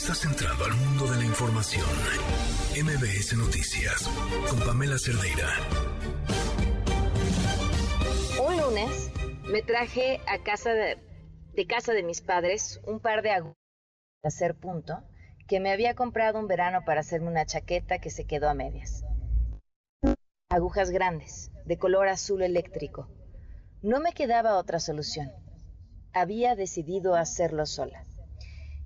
Estás entrando al mundo de la información. MBS Noticias con Pamela Cerdeira. Un lunes me traje a casa de, de casa de mis padres un par de agujas de hacer punto que me había comprado un verano para hacerme una chaqueta que se quedó a medias. Agujas grandes, de color azul eléctrico. No me quedaba otra solución. Había decidido hacerlo sola.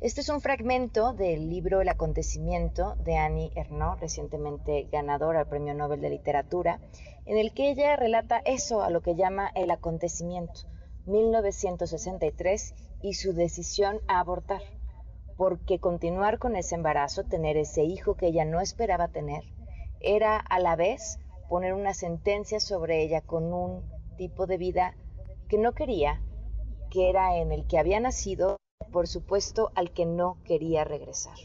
Este es un fragmento del libro El acontecimiento de Annie Ernaux, recientemente ganadora al Premio Nobel de Literatura, en el que ella relata eso a lo que llama el acontecimiento, 1963, y su decisión a abortar, porque continuar con ese embarazo, tener ese hijo que ella no esperaba tener, era a la vez poner una sentencia sobre ella con un tipo de vida que no quería, que era en el que había nacido por supuesto, al que no quería regresar.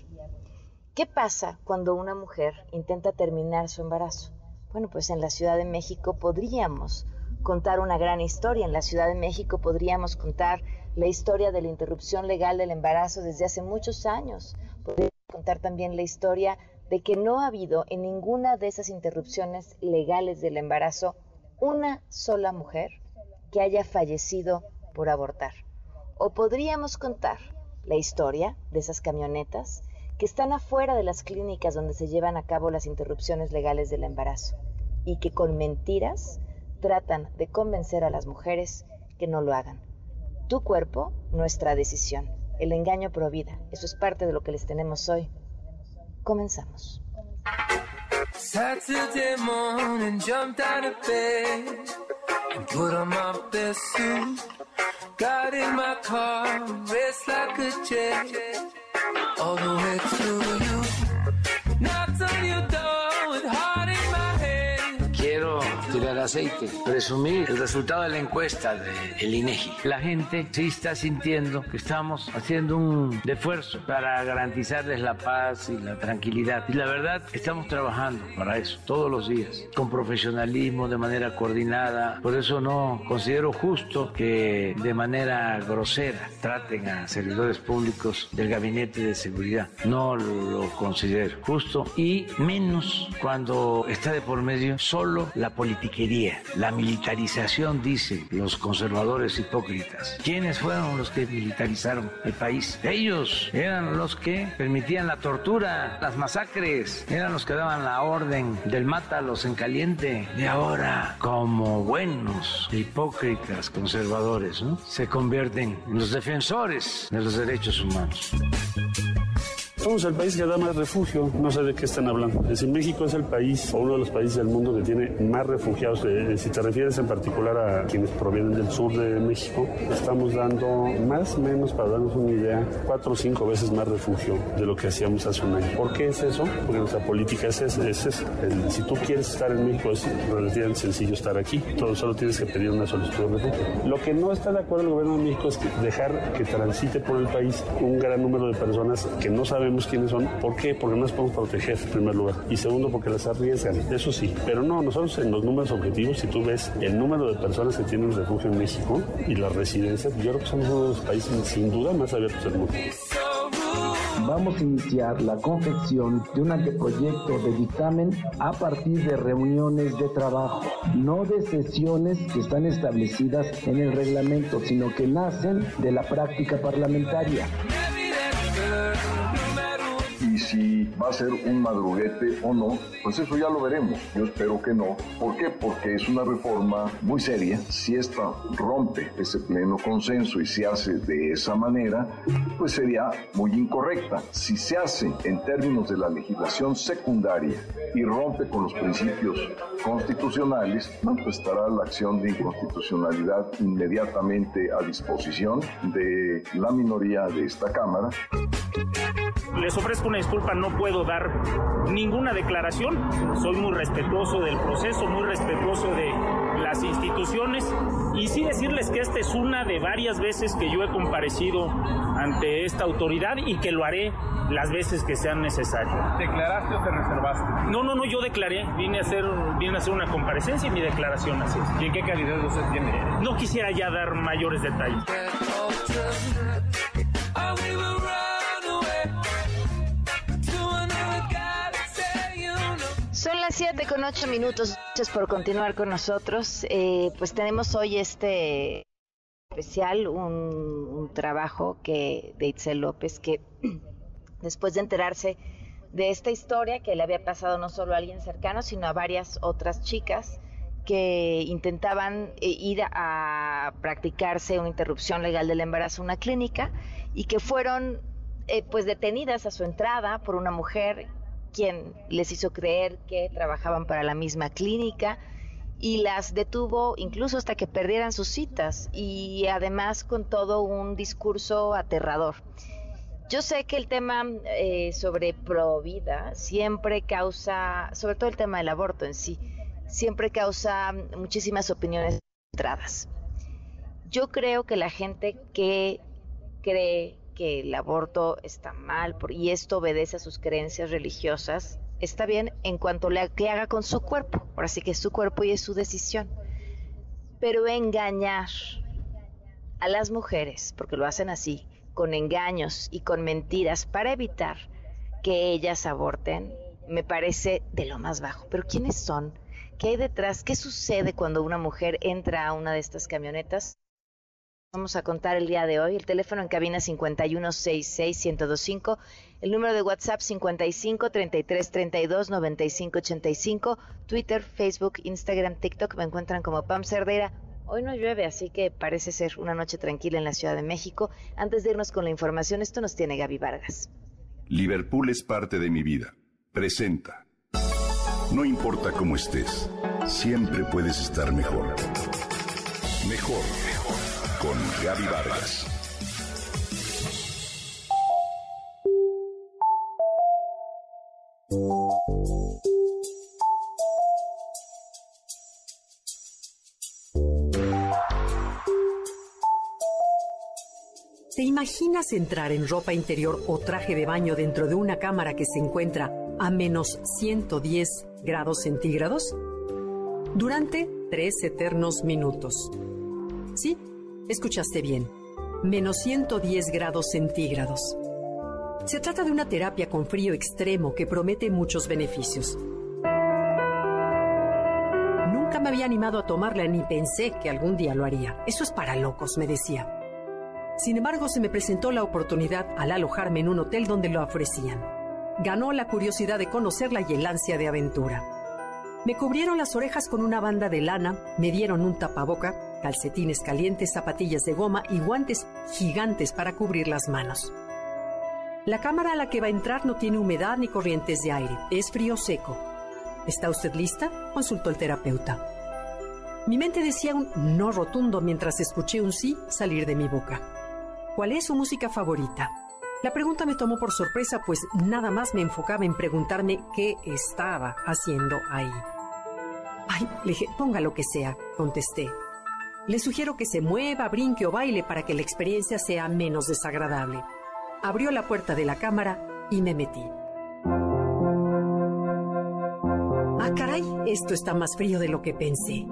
¿Qué pasa cuando una mujer intenta terminar su embarazo? Bueno, pues en la Ciudad de México podríamos contar una gran historia. En la Ciudad de México podríamos contar la historia de la interrupción legal del embarazo desde hace muchos años. Podríamos contar también la historia de que no ha habido en ninguna de esas interrupciones legales del embarazo una sola mujer que haya fallecido por abortar. O podríamos contar la historia de esas camionetas que están afuera de las clínicas donde se llevan a cabo las interrupciones legales del embarazo y que con mentiras tratan de convencer a las mujeres que no lo hagan. Tu cuerpo, nuestra decisión. El engaño pro vida. Eso es parte de lo que les tenemos hoy. Comenzamos. Got in my car, race like a jet, all the way to you. Tirar aceite, presumir el resultado de la encuesta del INEGI. La gente sí está sintiendo que estamos haciendo un esfuerzo para garantizarles la paz y la tranquilidad. Y la verdad, estamos trabajando para eso todos los días, con profesionalismo, de manera coordinada. Por eso no considero justo que de manera grosera traten a servidores públicos del gabinete de seguridad. No lo considero justo y menos cuando está de por medio solo la politiquería, la militarización, dicen los conservadores hipócritas. ¿Quiénes fueron los que militarizaron el país? Ellos eran los que permitían la tortura, las masacres, eran los que daban la orden del mátalos en caliente. Y ahora, como buenos hipócritas conservadores, se convierten en los defensores de los derechos humanos. Somos el país que da más refugio, no sé de qué están hablando. Es decir, México es el país o uno de los países del mundo que tiene más refugiados. Eh, si te refieres en particular a quienes provienen del sur de México, estamos dando más o menos, para darnos una idea, cuatro o cinco veces más refugio de lo que hacíamos hace un año. ¿Por qué es eso? Porque nuestra política es, esa. Es si tú quieres estar en México, es relativamente sencillo estar aquí. Todo, solo tienes que pedir una solicitud de refugio. Lo que no está de acuerdo el gobierno de México es dejar que transite por el país un gran número de personas que no sabemos quiénes son. ¿Por qué? Porque no las podemos proteger, en primer lugar. Y segundo, porque las arriesgan. Eso sí. Pero no, nosotros en los números objetivos, si tú ves el número de personas que tienen refugio en México y las residencias, yo creo que somos uno de los países sin duda más abiertos del mundo. Vamos a iniciar la confección de un anteproyecto de dictamen a partir de reuniones de trabajo, no de sesiones que están establecidas en el reglamento, sino que nacen de la práctica parlamentaria va a ser un madruguete o no, pues eso ya lo veremos. Yo espero que no. ¿Por qué? Porque es una reforma muy seria. Si esta rompe ese pleno consenso y se hace de esa manera, pues sería muy incorrecta. Si se hace en términos de la legislación secundaria y rompe con los principios constitucionales, pues estará la acción de inconstitucionalidad inmediatamente a disposición de la minoría de esta Cámara. Les ofrezco una disculpa, no puedo dar ninguna declaración. Soy muy respetuoso del proceso, muy respetuoso de las instituciones y sí decirles que esta es una de varias veces que yo he comparecido ante esta autoridad y que lo haré las veces que sean necesarias. ¿Declaraste o te reservaste? No, no, no, yo declaré, vine a hacer, vine a hacer una comparecencia y mi declaración así es. ¿Y en qué calidad usted tiene? No quisiera ya dar mayores detalles. 7 con 8 minutos. Gracias por continuar con nosotros. Eh, pues tenemos hoy este especial, un, trabajo que de Itzel López, que después de enterarse de esta historia que le había pasado no solo a alguien cercano, sino a varias otras chicas que intentaban eh, ir a practicarse una interrupción legal del embarazo a una clínica y que fueron eh, pues detenidas a su entrada por una mujer quien les hizo creer que trabajaban para la misma clínica y las detuvo incluso hasta que perdieran sus citas y además con todo un discurso aterrador. Yo sé que el tema eh, sobre pro vida siempre causa, sobre todo el tema del aborto en sí, siempre causa muchísimas opiniones entradas. Yo creo que la gente que cree que el aborto está mal y esto obedece a sus creencias religiosas, está bien en cuanto le, que haga con su cuerpo, por así que es su cuerpo y es su decisión. Pero engañar a las mujeres, porque lo hacen así, con engaños y con mentiras para evitar que ellas aborten, me parece de lo más bajo. Pero ¿quiénes son? ¿Qué hay detrás? ¿Qué sucede cuando una mujer entra a una de estas camionetas? Vamos a contar el día de hoy. El teléfono en cabina 5166125, el número de WhatsApp 55 33 32 95 85, Twitter, Facebook, Instagram, TikTok me encuentran como Pam Cerdera. Hoy no llueve, así que parece ser una noche tranquila en la Ciudad de México. Antes de irnos con la información, esto nos tiene Gaby Vargas. Liverpool es parte de mi vida. Presenta. No importa cómo estés, siempre puedes estar. Mejor, mejor con Gaby. ¿Te imaginas entrar en ropa interior o traje de baño dentro de una cámara que se encuentra a menos 110 grados centígrados? Durante tres eternos minutos. ¿Sí? Escuchaste bien, menos 110 grados centígrados. Se trata de una terapia con frío extremo que promete muchos beneficios. Nunca me había animado a tomarla ni pensé que algún día lo haría. Eso es para locos, me decía. Sin embargo, se me presentó la oportunidad al alojarme en un hotel donde lo ofrecían. Ganó la curiosidad de conocerla y el ansia de aventura. Me cubrieron las orejas con una banda de lana, me dieron un tapaboca calcetines calientes, zapatillas de goma y guantes gigantes para cubrir las manos. La cámara a la que va a entrar no tiene humedad ni corrientes de aire, es frío seco. ¿Está usted lista? consultó el terapeuta. Mi mente decía un no rotundo mientras escuché un sí salir de mi boca. ¿Cuál es su música favorita? La pregunta me tomó por sorpresa, pues nada más me enfocaba en preguntarme qué estaba haciendo ahí. Ay, le dije, ponga lo que sea, contesté, le sugiero que se mueva, brinque o baile para que la experiencia sea menos desagradable. Abrió la puerta de la cámara y me metí. Ah, caray, esto está más frío de lo que pensé.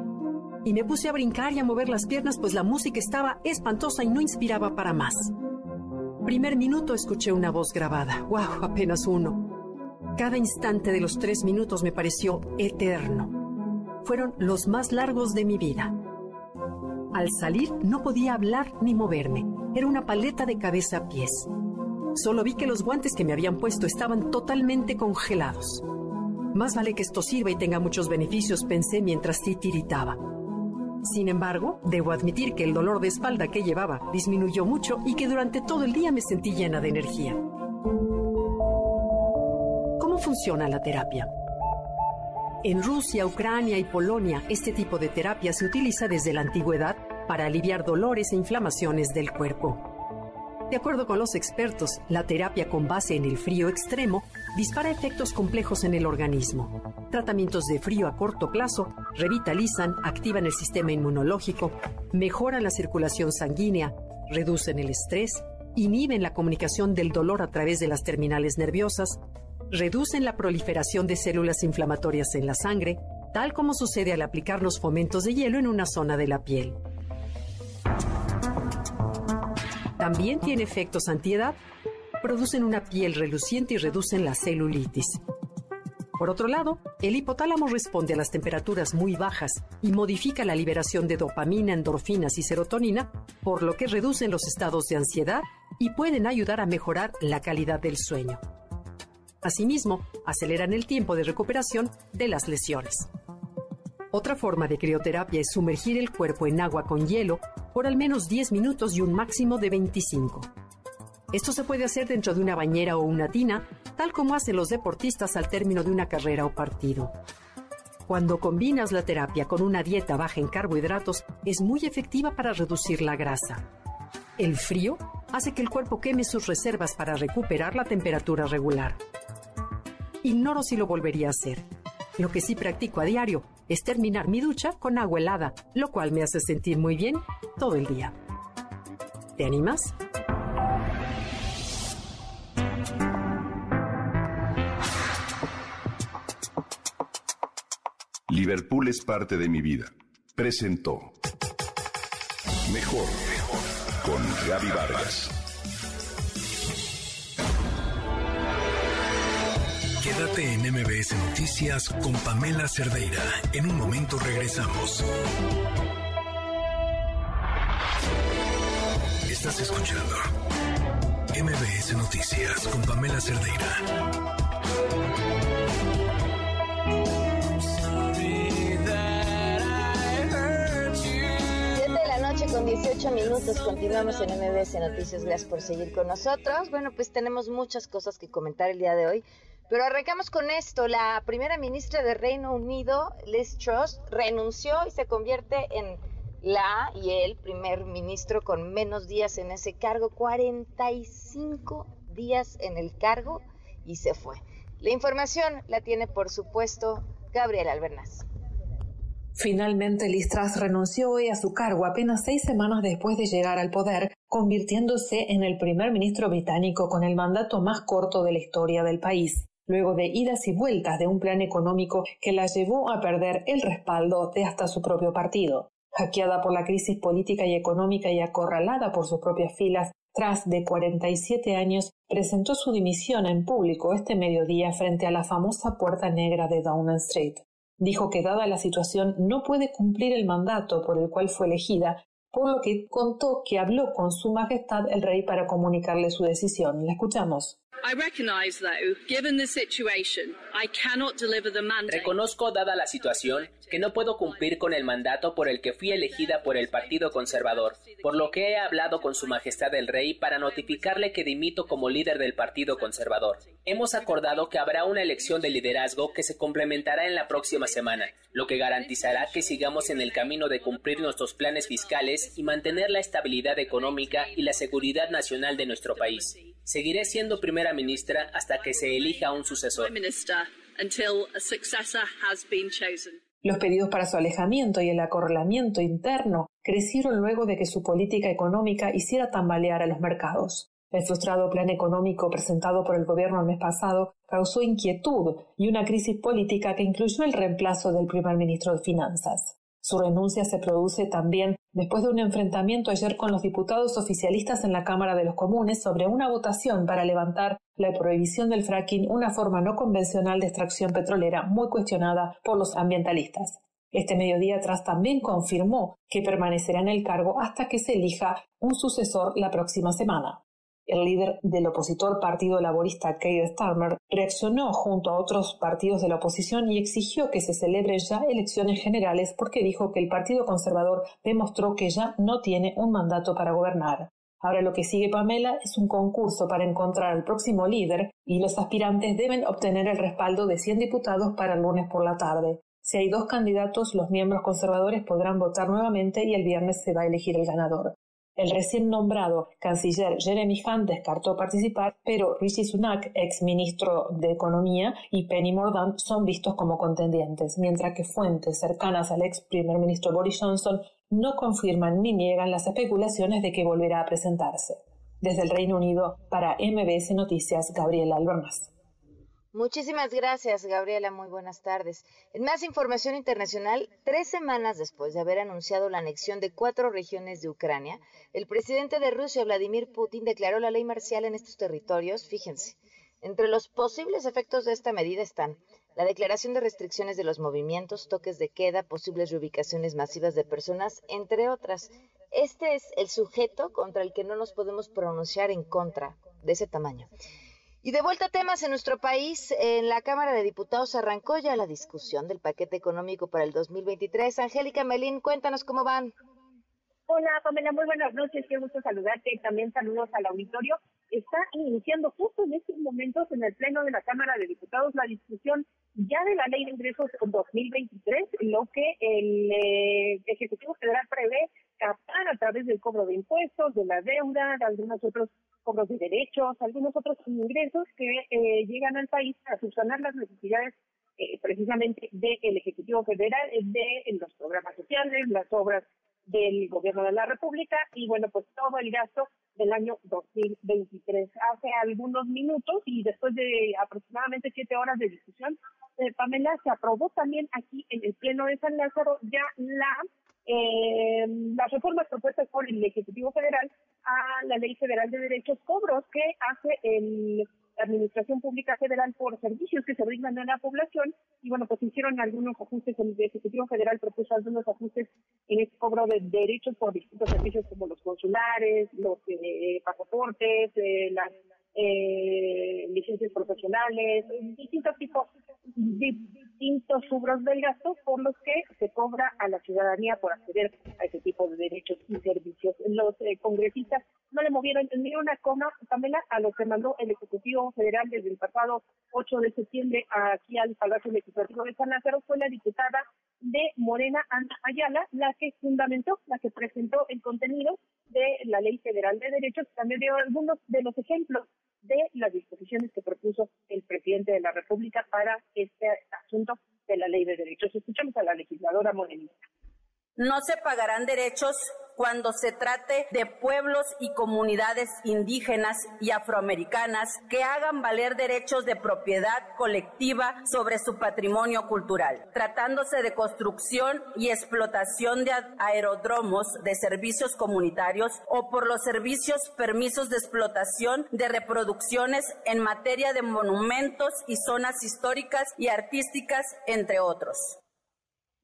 Y me puse a brincar y a mover las piernas, pues la música estaba espantosa y no inspiraba para más. Primer minuto escuché una voz grabada. ¡Wow! Apenas uno. Cada instante de los tres minutos me pareció eterno. Fueron los más largos de mi vida. Al salir no podía hablar ni moverme. Era una paleta de cabeza a pies. Solo vi que los guantes que me habían puesto estaban totalmente congelados. Más vale que esto sirva y tenga muchos beneficios, pensé mientras tiritaba. Sin embargo, debo admitir que el dolor de espalda que llevaba disminuyó mucho y que durante todo el día me sentí llena de energía. ¿Cómo funciona la terapia? En Rusia, Ucrania y Polonia, este tipo de terapia se utiliza desde la antigüedad para aliviar dolores e inflamaciones del cuerpo. De acuerdo con los expertos, la terapia con base en el frío extremo dispara efectos complejos en el organismo. Tratamientos de frío a corto plazo revitalizan, activan el sistema inmunológico, mejoran la circulación sanguínea, reducen el estrés, inhiben la comunicación del dolor a través de las terminales nerviosas, reducen la proliferación de células inflamatorias en la sangre, tal como sucede al aplicar los fomentos de hielo en una zona de la piel. También tiene efectos antiedad, producen una piel reluciente y reducen la celulitis. Por otro lado, el hipotálamo responde a las temperaturas muy bajas y modifica la liberación de dopamina, endorfinas y serotonina, por lo que reducen los estados de ansiedad y pueden ayudar a mejorar la calidad del sueño. Asimismo, aceleran el tiempo de recuperación de las lesiones. Otra forma de crioterapia es sumergir el cuerpo en agua con hielo por al menos 10 minutos y un máximo de 25. Esto se puede hacer dentro de una bañera o una tina, tal como hacen los deportistas al término de una carrera o partido. Cuando combinas la terapia con una dieta baja en carbohidratos, es muy efectiva para reducir la grasa. El frío hace que el cuerpo queme sus reservas para recuperar la temperatura regular. Ignoro si lo volvería a hacer. Lo que sí practico a diario es terminar mi ducha con agua helada, lo cual me hace sentir muy bien todo el día. ¿Te animas? Liverpool es parte de mi vida. Presentó Mejor con Gaby Vargas. Quédate en MBS Noticias con Pamela Cerdeira. En un momento regresamos. Estás escuchando MBS Noticias con Pamela Cerdeira. con 18 minutos continuamos en MBS Noticias. Gracias por seguir con nosotros. Bueno, pues tenemos muchas cosas que comentar el día de hoy. Pero arrancamos con esto. La primera ministra de Reino Unido, Liz Truss, renunció y se convierte en la y el primer ministro con menos días en ese cargo, 45 días en el cargo y se fue. La información la tiene, por supuesto, Gabriel Albernaz. Finalmente, Liz Truss renunció hoy a su cargo apenas seis semanas después de llegar al poder, convirtiéndose en el primer ministro británico con el mandato más corto de la historia del país, luego de idas y vueltas de un plan económico que la llevó a perder el respaldo de hasta su propio partido. Hackeada por la crisis política y económica y acorralada por sus propias filas, tras de 47 años, presentó su dimisión en público este mediodía frente a la famosa puerta negra de Downing Street. Dijo que dada la situación no puede cumplir el mandato por el cual fue elegida, por lo que contó que habló con Su Majestad el Rey para comunicarle su decisión. La escuchamos. I recognise, though, given the situation, Reconozco, dada la situación, que no puedo cumplir con el mandato por el que fui elegida por el Partido Conservador, por lo que he hablado con Su Majestad el Rey para notificarle que dimito como líder del Partido Conservador. Hemos acordado que habrá una elección de liderazgo que se complementará en la próxima semana, lo que garantizará que sigamos en el camino de cumplir nuestros planes fiscales y mantener la estabilidad económica y la seguridad nacional de nuestro país. Seguiré siendo primera ministra hasta que se elija un sucesor. Los pedidos para su alejamiento y el acorralamiento interno crecieron luego de que su política económica hiciera tambalear a los mercados. El frustrado plan económico presentado por el gobierno el mes pasado causó inquietud y una crisis política que incluyó el reemplazo del primer ministro de Finanzas. Su renuncia se produce también después de un enfrentamiento ayer con los diputados oficialistas en la Cámara de los Comunes sobre una votación para levantar la prohibición del fracking, una forma no convencional de extracción petrolera muy cuestionada por los ambientalistas. Este mediodía atrás también confirmó que permanecerá en el cargo hasta que se elija un sucesor la próxima semana. El líder del opositor Partido Laborista, Keir Starmer, reaccionó junto a otros partidos de la oposición y exigió que se celebren ya elecciones generales porque dijo que el Partido Conservador demostró que ya no tiene un mandato para gobernar. Ahora lo que sigue Pamela es un concurso para encontrar al próximo líder y los aspirantes deben obtener el respaldo de 100 diputados para el lunes por la tarde. Si hay dos candidatos, los miembros conservadores podrán votar nuevamente y el viernes se va a elegir el ganador. El recién nombrado canciller Jeremy Hunt descartó participar, pero Rishi Sunak, ex ministro de Economía, y Penny Mordaunt son vistos como contendientes, mientras que fuentes cercanas al ex primer ministro Boris Johnson no confirman ni niegan las especulaciones de que volverá a presentarse. Desde el Reino Unido, para MBS Noticias, Gabriela Albermaz. Muchísimas gracias, Gabriela. Muy buenas tardes. En más información internacional, tres semanas después de haber anunciado la anexión de cuatro regiones de Ucrania, el presidente de Rusia, Vladimir Putin, declaró la ley marcial en estos territorios. Fíjense, entre los posibles efectos de esta medida están la declaración de restricciones de los movimientos, toques de queda, posibles reubicaciones masivas de personas, entre otras. Este es el sujeto contra el que no nos podemos pronunciar en contra de ese tamaño. Y de vuelta a temas en nuestro país, en la Cámara de Diputados arrancó ya la discusión del paquete económico para el 2023. Angélica Melín, cuéntanos cómo van. Hola, Pamela, muy buenas noches. Qué gusto saludarte. También saludos al auditorio. Está iniciando justo en estos momentos en el Pleno de la Cámara de Diputados la discusión ya de la Ley de Ingresos 2023, lo que el eh, Ejecutivo Federal prevé a través del cobro de impuestos, de la deuda, de algunos otros cobros de derechos, algunos otros ingresos que eh, llegan al país para subsanar las necesidades eh, precisamente del Ejecutivo Federal, de los programas sociales, las obras del Gobierno de la República y bueno, pues todo el gasto del año 2023. Hace algunos minutos y después de aproximadamente siete horas de discusión, eh, Pamela, se aprobó también aquí en el Pleno de San Lázaro ya la eh, las reformas propuestas por el Ejecutivo Federal a la Ley Federal de Derechos Cobros que hace el la Administración Pública Federal por servicios que se brindan a la población. Y bueno, pues hicieron algunos ajustes, el Ejecutivo Federal propuso algunos ajustes en este cobro de derechos por distintos servicios como los consulares, los eh, pasaportes, eh, las eh, licencias profesionales, distintos tipos, distintos rubros del gasto por los que se cobra a la ciudadanía por acceder a ese tipo de derechos y servicios. Los eh, congresistas no le movieron ni una coma, Pamela, a lo que mandó el Ejecutivo Federal desde el pasado 8 de septiembre aquí al Palacio Legislativo de San Lázaro fue la diputada de Morena Ana Ayala, la que fundamentó, la que presentó el contenido de la Ley Federal de Derechos, también dio algunos de los ejemplos de las disposiciones que propuso el presidente de la República para este asunto de la Ley de Derechos. Escuchamos a la legisladora morenista. No se pagarán derechos cuando se trate de pueblos y comunidades indígenas y afroamericanas que hagan valer derechos de propiedad colectiva sobre su patrimonio cultural, tratándose de construcción y explotación de aeródromos de servicios comunitarios o por los servicios permisos de explotación de reproducciones en materia de monumentos y zonas históricas y artísticas, entre otros.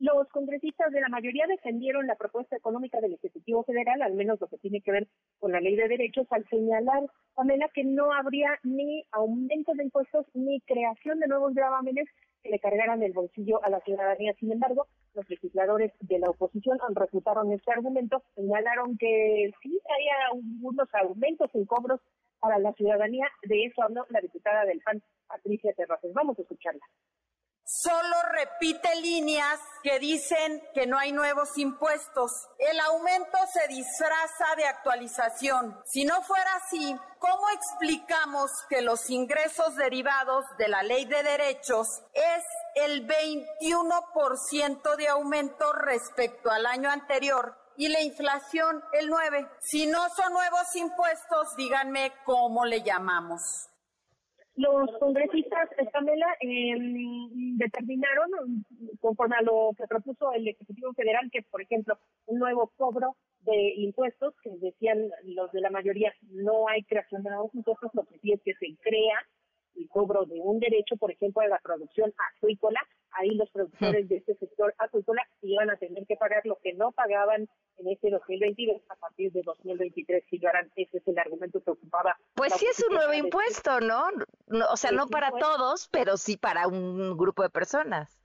Los congresistas de la mayoría defendieron la propuesta económica del Ejecutivo Federal, al menos lo que tiene que ver con la ley de derechos, al señalar, Pamela, que no habría ni aumento de impuestos ni creación de nuevos gravámenes que le cargaran el bolsillo a la ciudadanía. Sin embargo, los legisladores de la oposición refutaron este argumento, señalaron que sí hay algunos aumentos en cobros para la ciudadanía. De eso habló la diputada del PAN, Patricia Terrazas. Vamos a escucharla solo repite líneas que dicen que no hay nuevos impuestos. El aumento se disfraza de actualización. Si no fuera así, ¿cómo explicamos que los ingresos derivados de la ley de derechos es el 21% de aumento respecto al año anterior y la inflación el 9%? Si no son nuevos impuestos, díganme cómo le llamamos. Los congresistas, Pamela, eh, determinaron, conforme a lo que propuso el Ejecutivo Federal, que, por ejemplo, un nuevo cobro de impuestos, que decían los de la mayoría, no hay creación de nuevos impuestos, lo que sí es que se crea el cobro de un derecho, por ejemplo, de la producción acuícola, ahí los productores de este sector acuícola iban a tener que pagar lo que no pagaban en este 2022 a partir de 2023 si lo harán. Ese es el argumento que ocupaba. Pues sí es un nuevo impuesto, ¿no? O sea, no para todos, pero sí para un grupo de personas.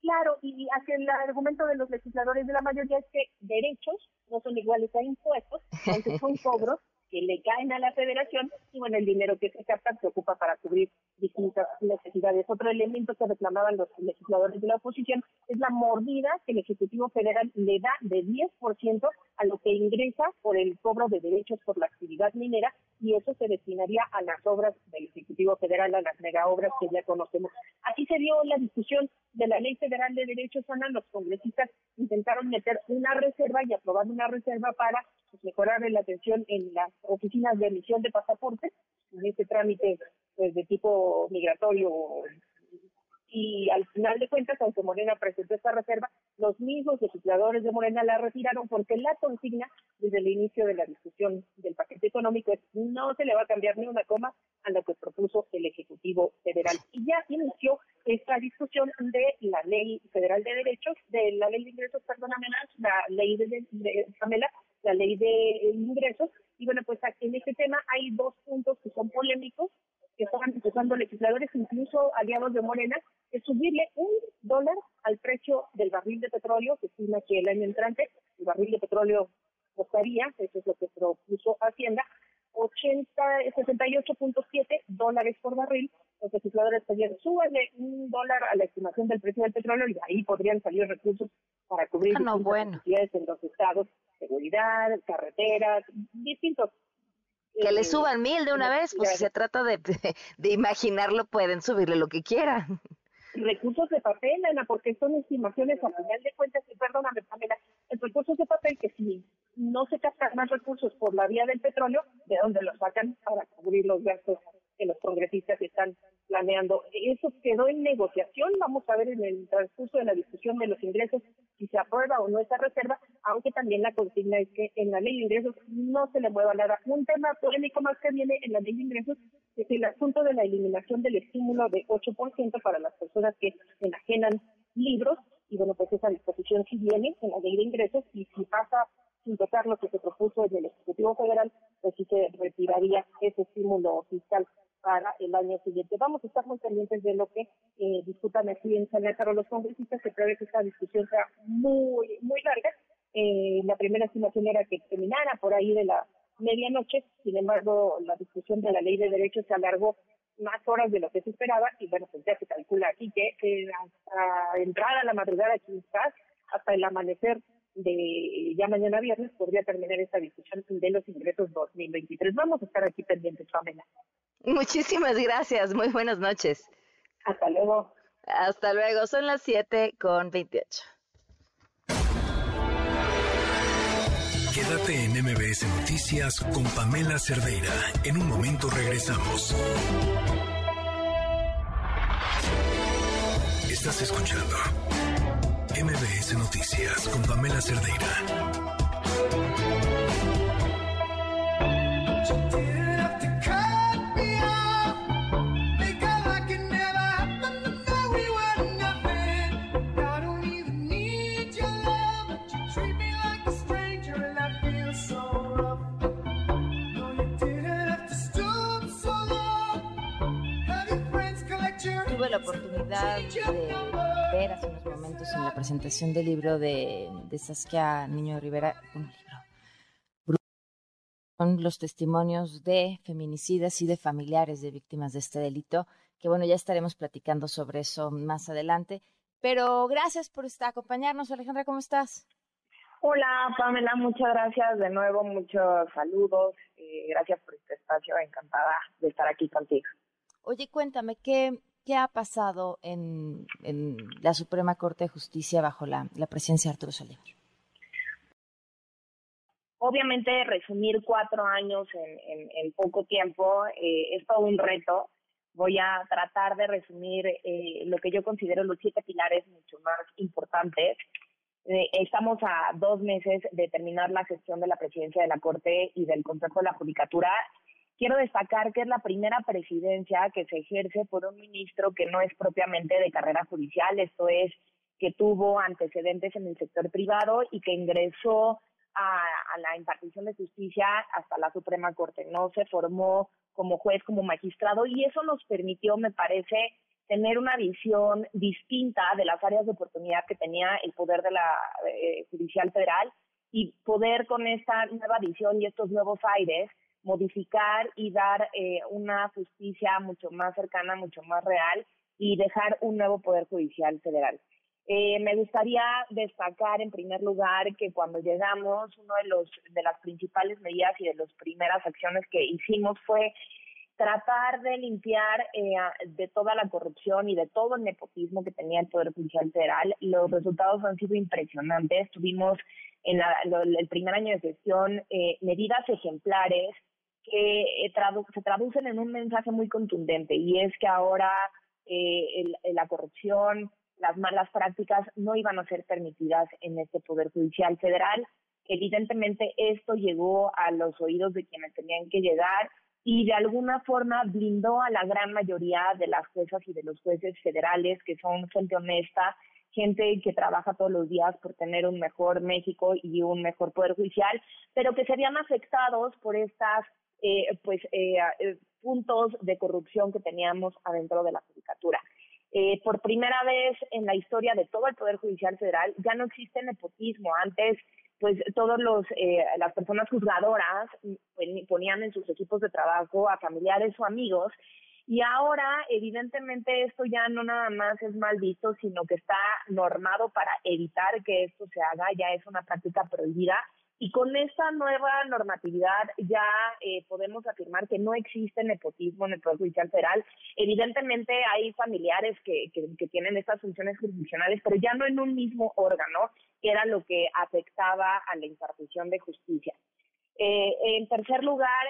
Claro, y el argumento de los legisladores de la mayoría es que derechos no son iguales a impuestos, aunque son cobros que le caen a la federación y bueno, el dinero que se capta se ocupa para cubrir distintas necesidades. Otro elemento que reclamaban los legisladores de la oposición es la mordida que el Ejecutivo Federal le da de 10% a lo que ingresa por el cobro de derechos por la actividad minera y eso se destinaría a las obras del Ejecutivo Federal, a las megaobras que ya conocemos. Aquí se dio la discusión de la Ley Federal de Derechos Humanos. Los congresistas intentaron meter una reserva y aprobar una reserva para pues, mejorar la atención en las oficinas de emisión de pasaportes, en este trámite pues, de tipo migratorio y al final de cuentas, aunque Morena presentó esta reserva, los mismos legisladores de Morena la retiraron porque la consigna desde el inicio de la discusión del paquete económico es no se le va a cambiar ni una coma a lo que propuso el Ejecutivo Federal. Y ya inició esta discusión de la ley federal de derechos, de la ley de ingresos, perdóname, la ley de, de, la ley de ingresos. Bueno, pues en este tema hay dos puntos que son polémicos, que están empezando legisladores, incluso aliados de Morena, es subirle un dólar al precio del barril de petróleo, que estima que el año entrante el barril de petróleo costaría, eso es lo que propuso Hacienda, 80, 68.7 dólares por barril. Los legisladores pedían, súbanle un dólar a la estimación del precio del petróleo y ahí podrían salir recursos para cubrir ah, no, bueno. necesidades en los estados, seguridad, carreteras, distintos. Que le eh, suban mil de una vez, pues si se trata de, de imaginarlo, pueden subirle lo que quieran recursos de papel, Ana, porque son estimaciones a final de cuentas, y perdóname, Pamela, el recursos de papel que si no se captan más recursos por la vía del petróleo, ¿de dónde los sacan para cubrir los gastos que los congresistas están planeando. Eso quedó en negociación, vamos a ver en el transcurso de la discusión de los ingresos si se aprueba o no esa reserva, aunque también la consigna es que en la ley de ingresos no se le mueva nada. Un tema polémico más que viene en la ley de ingresos es el asunto de la eliminación del estímulo de 8% para las personas que enajenan libros, y bueno, pues esa disposición sí viene en la ley de ingresos, y si pasa sin tocar lo que se propuso en el Ejecutivo Federal, pues sí se retiraría ese estímulo fiscal para el año siguiente. Vamos a estar muy pendientes de lo que eh, discutan aquí en San Lázaro los congresistas. Se prevé que esta discusión sea muy, muy larga. Eh, la primera estimación era que terminara por ahí de la medianoche. Sin embargo, la discusión de la ley de derechos se alargó más horas de lo que se esperaba y bueno, pues ya se calcula aquí que eh, hasta entrada a la madrugada quizás, hasta el amanecer de ya mañana viernes podría terminar esta discusión de los ingresos 2023. Vamos a estar aquí pendientes, Pamela. Muchísimas gracias, muy buenas noches. Hasta luego. Hasta luego, son las 7 con 28. Quédate en MBS Noticias con Pamela Cerdeira. En un momento regresamos. Estás escuchando MBS Noticias con Pamela Cerdeira. la oportunidad de ver hace unos momentos en la presentación del libro de, de Saskia Niño Rivera, un libro son los testimonios de feminicidas y de familiares de víctimas de este delito, que bueno, ya estaremos platicando sobre eso más adelante. Pero gracias por estar, acompañarnos. Alejandra, ¿cómo estás? Hola, Pamela, muchas gracias de nuevo, muchos saludos. Eh, gracias por este espacio, encantada de estar aquí contigo. Oye, cuéntame, ¿qué, ¿Qué ha pasado en, la Suprema Corte de Justicia bajo la, presencia de Arturo Saldívar? Obviamente, resumir cuatro años en, poco tiempo eh, es todo un reto. Voy a tratar de resumir eh, lo que yo considero los siete pilares mucho más importantes. Eh, estamos a dos meses de terminar la gestión de la presidencia de la Corte y del Consejo de la Judicatura Quiero destacar que es la primera presidencia que se ejerce por un ministro que no es propiamente de carrera judicial, esto es, que tuvo antecedentes en el sector privado y que ingresó a, la impartición de justicia hasta la Suprema Corte. No se formó como juez, como magistrado, y eso nos permitió, me parece, tener una visión distinta de las áreas de oportunidad que tenía el poder de la eh, judicial federal y poder con esta nueva visión y estos nuevos aires modificar y dar eh, una justicia mucho más cercana, mucho más real y dejar un nuevo Poder Judicial Federal. Eh, me gustaría destacar en primer lugar que cuando llegamos, una de, los, de las principales medidas y de las primeras acciones que hicimos fue tratar de limpiar eh, de toda la corrupción y de todo el nepotismo que tenía el Poder Judicial Federal. Los resultados han sido impresionantes. Tuvimos en el primer año de gestión medidas ejemplares que eh, se traducen en un mensaje muy contundente y es que ahora eh, la corrupción, las malas prácticas no iban a ser permitidas en este Poder Judicial Federal. Evidentemente esto llegó a los oídos de quienes tenían que llegar y de alguna forma blindó a la gran mayoría de las juezas y de los jueces federales que son gente honesta, gente que trabaja todos los días por tener un mejor México y un mejor poder judicial, pero que serían afectados por estas eh, pues eh, eh, puntos de corrupción que teníamos adentro de la judicatura. Eh, por primera vez en la historia de todo el Poder Judicial Federal ya no existe nepotismo. Antes pues todos los eh, las personas juzgadoras ponían en sus equipos de trabajo a familiares o amigos y ahora evidentemente esto ya no nada más es mal visto sino que está normado para evitar que esto se haga ya es una práctica prohibida y con esta nueva normatividad ya eh, podemos afirmar que no existe nepotismo en el Poder Judicial Federal. Evidentemente hay familiares que, que, tienen estas funciones jurisdiccionales, pero ya no en un mismo órgano, que era lo que afectaba a la impartición de justicia. Eh, en tercer lugar,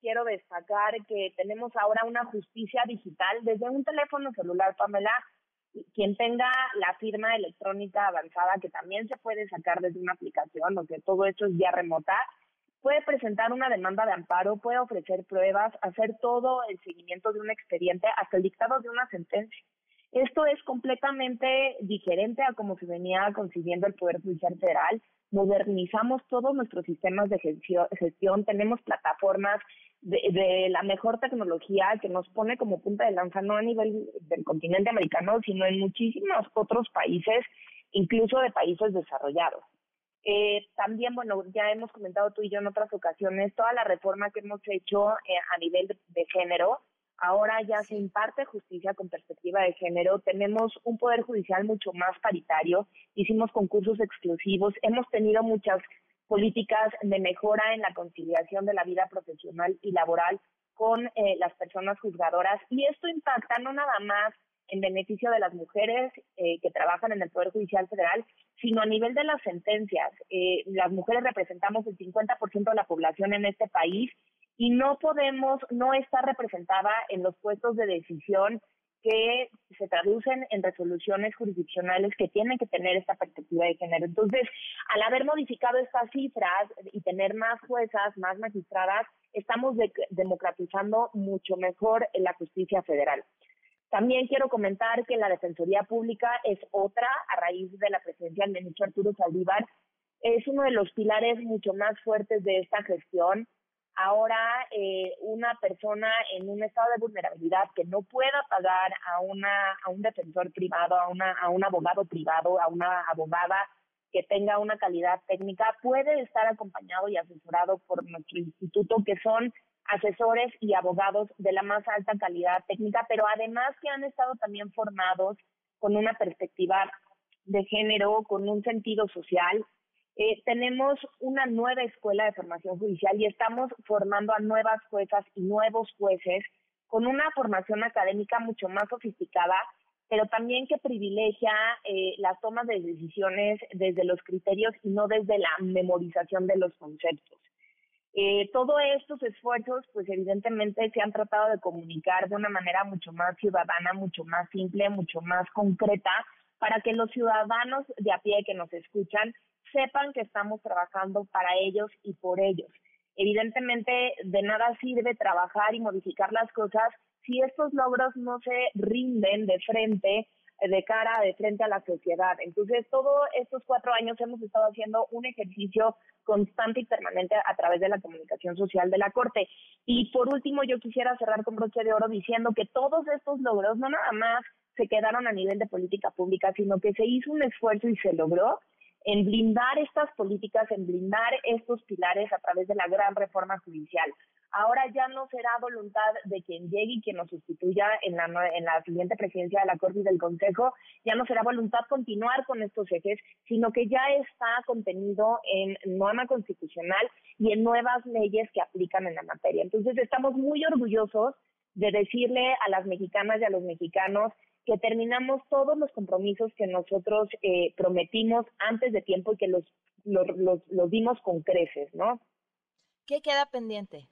quiero destacar que tenemos ahora una justicia digital desde un teléfono celular, Pamela, quien tenga la firma electrónica avanzada, que también se puede sacar desde una aplicación, o que todo esto es vía remota, puede presentar una demanda de amparo, puede ofrecer pruebas, hacer todo el seguimiento de un expediente hasta el dictado de una sentencia. Esto es completamente diferente a como se venía concibiendo el Poder Judicial Federal. Modernizamos todos nuestros sistemas de gestión, tenemos plataformas de, la mejor tecnología que nos pone como punta de lanza no a nivel del continente americano, sino en muchísimos otros países, incluso de países desarrollados. Eh, también, bueno, ya hemos comentado tú y yo en otras ocasiones toda la reforma que hemos hecho eh, a nivel de, género. Ahora ya se imparte justicia con perspectiva de género. Tenemos un poder judicial mucho más paritario. Hicimos concursos exclusivos. Hemos tenido muchas políticas de mejora en la conciliación de la vida profesional y laboral con eh, las personas juzgadoras y esto impacta no nada más en beneficio de las mujeres eh, que trabajan en el Poder Judicial Federal, sino a nivel de las sentencias. Eh, las mujeres representamos el 50% de la población en este país y no podemos no estar representada en los puestos de decisión que se traducen en resoluciones jurisdiccionales que tienen que tener esta perspectiva de género. Entonces, al haber modificado estas cifras y tener más juezas, más magistradas, estamos democratizando mucho mejor la justicia federal. También quiero comentar que la Defensoría Pública es otra, a raíz de la presencia del ministro Arturo Saldívar, es uno de los pilares mucho más fuertes de esta gestión ahora eh, una persona en un estado de vulnerabilidad que no pueda pagar a una a un defensor privado, a una a un abogado privado, a una abogada que tenga una calidad técnica puede estar acompañado y asesorado por nuestro instituto que son asesores y abogados de la más alta calidad técnica, pero además que han estado también formados con una perspectiva de género, con un sentido social eh, tenemos una nueva escuela de formación judicial y estamos formando a nuevas juezas y nuevos jueces con una formación académica mucho más sofisticada, pero también que privilegia eh, las tomas de decisiones desde los criterios y no desde la memorización de los conceptos. Eh, todos estos esfuerzos, pues evidentemente se han tratado de comunicar de una manera mucho más ciudadana, mucho más simple, mucho más concreta, para que los ciudadanos de a pie que nos escuchan sepan que estamos trabajando para ellos y por ellos. Evidentemente, de nada sirve trabajar y modificar las cosas si estos logros no se rinden de frente, de cara, de frente a la sociedad. Entonces, todos estos cuatro años hemos estado haciendo un ejercicio constante y permanente a través de la comunicación social de la Corte. Y por último, yo quisiera cerrar con broche de oro diciendo que todos estos logros no nada más se quedaron a nivel de política pública, sino que se hizo un esfuerzo y se logró en blindar estas políticas, en blindar estos pilares a través de la gran reforma judicial. Ahora ya no será voluntad de quien llegue y quien nos sustituya en la, en la siguiente presidencia de la Corte y del Consejo, ya no será voluntad continuar con estos ejes, sino que ya está contenido en norma constitucional y en nuevas leyes que aplican en la materia. Entonces estamos muy orgullosos de decirle a las mexicanas y a los mexicanos que terminamos todos los compromisos que nosotros eh, prometimos antes de tiempo y que los, los, los, dimos con creces, ¿no? ¿Qué queda pendiente?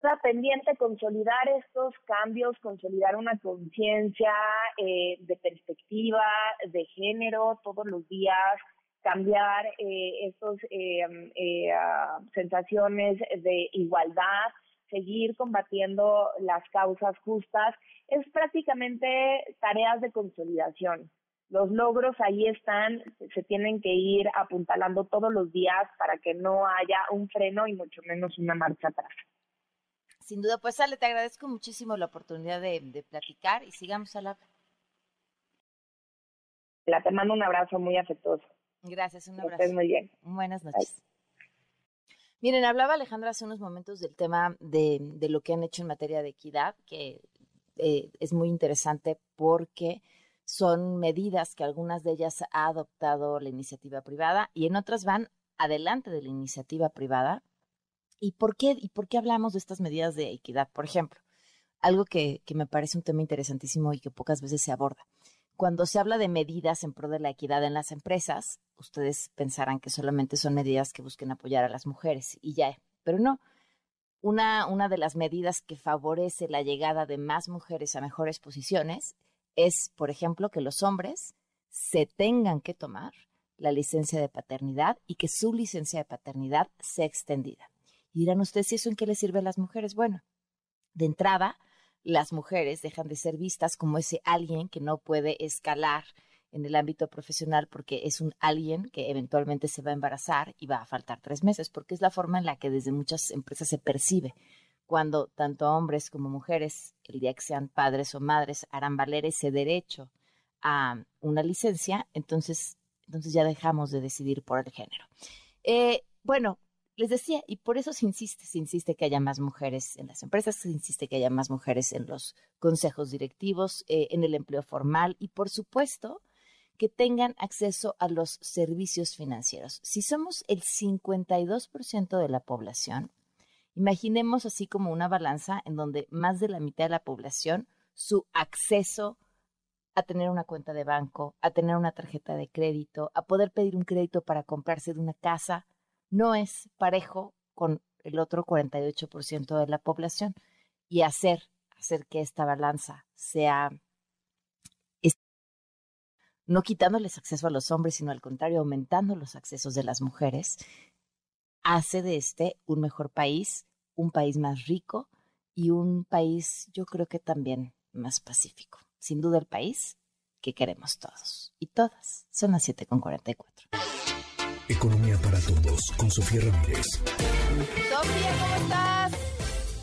Queda pendiente consolidar estos cambios, consolidar una conciencia eh, de perspectiva, de género todos los días, cambiar eh, estas eh, eh, ah, sensaciones de igualdad, seguir combatiendo las causas justas, es prácticamente tareas de consolidación. Los logros ahí están, se tienen que ir apuntalando todos los días para que no haya un freno y mucho menos una marcha atrás. Sin duda, pues Ale, te agradezco muchísimo la oportunidad de, platicar y sigamos a la... La te mando un abrazo muy afectuoso. Gracias, un abrazo. muy bien. Buenas noches. Miren, hablaba Alejandra hace unos momentos del tema de, de lo que han hecho en materia de equidad, que eh, es muy interesante porque son medidas que algunas de ellas ha adoptado la iniciativa privada y en otras van adelante de la iniciativa privada. ¿Y por qué, y por qué hablamos de estas medidas de equidad? Por ejemplo, algo que, que me parece un tema interesantísimo y que pocas veces se aborda. Cuando se habla de medidas en pro de la equidad en las empresas, ustedes pensarán que solamente son medidas que busquen apoyar a las mujeres y ya, pero no. Una, una de las medidas que favorece la llegada de más mujeres a mejores posiciones es, por ejemplo, que los hombres se tengan que tomar la licencia de paternidad y que su licencia de paternidad sea extendida. Y dirán ustedes, ¿y eso en qué le sirve a las mujeres? Bueno, de entrada, las mujeres dejan de ser vistas como ese alguien que no puede escalar en el ámbito profesional porque es un alguien que eventualmente se va a embarazar y va a faltar tres meses, porque es la forma en la que desde muchas empresas se percibe cuando tanto hombres como mujeres, el día que sean padres o madres, harán valer ese derecho a una licencia, entonces, entonces ya dejamos de decidir por el género. Eh, bueno, les decía, y por eso se insiste, se insiste que haya más mujeres en las empresas, se insiste que haya más mujeres en los consejos directivos, eh, en el empleo formal y por supuesto que tengan acceso a los servicios financieros. Si somos el 52% de la población, imaginemos así como una balanza en donde más de la mitad de la población, su acceso a tener una cuenta de banco, a tener una tarjeta de crédito, a poder pedir un crédito para comprarse de una casa, no es parejo con el otro 48% de la población y hacer, hacer que esta balanza sea no quitándoles acceso a los hombres, sino al contrario, aumentando los accesos de las mujeres, hace de este un mejor país, un país más rico y un país, yo creo que también más pacífico. Sin duda el país que queremos todos y todas. Son las 7.44. Economía para todos con Sofía Ramírez. Sofía, ¿cómo estás?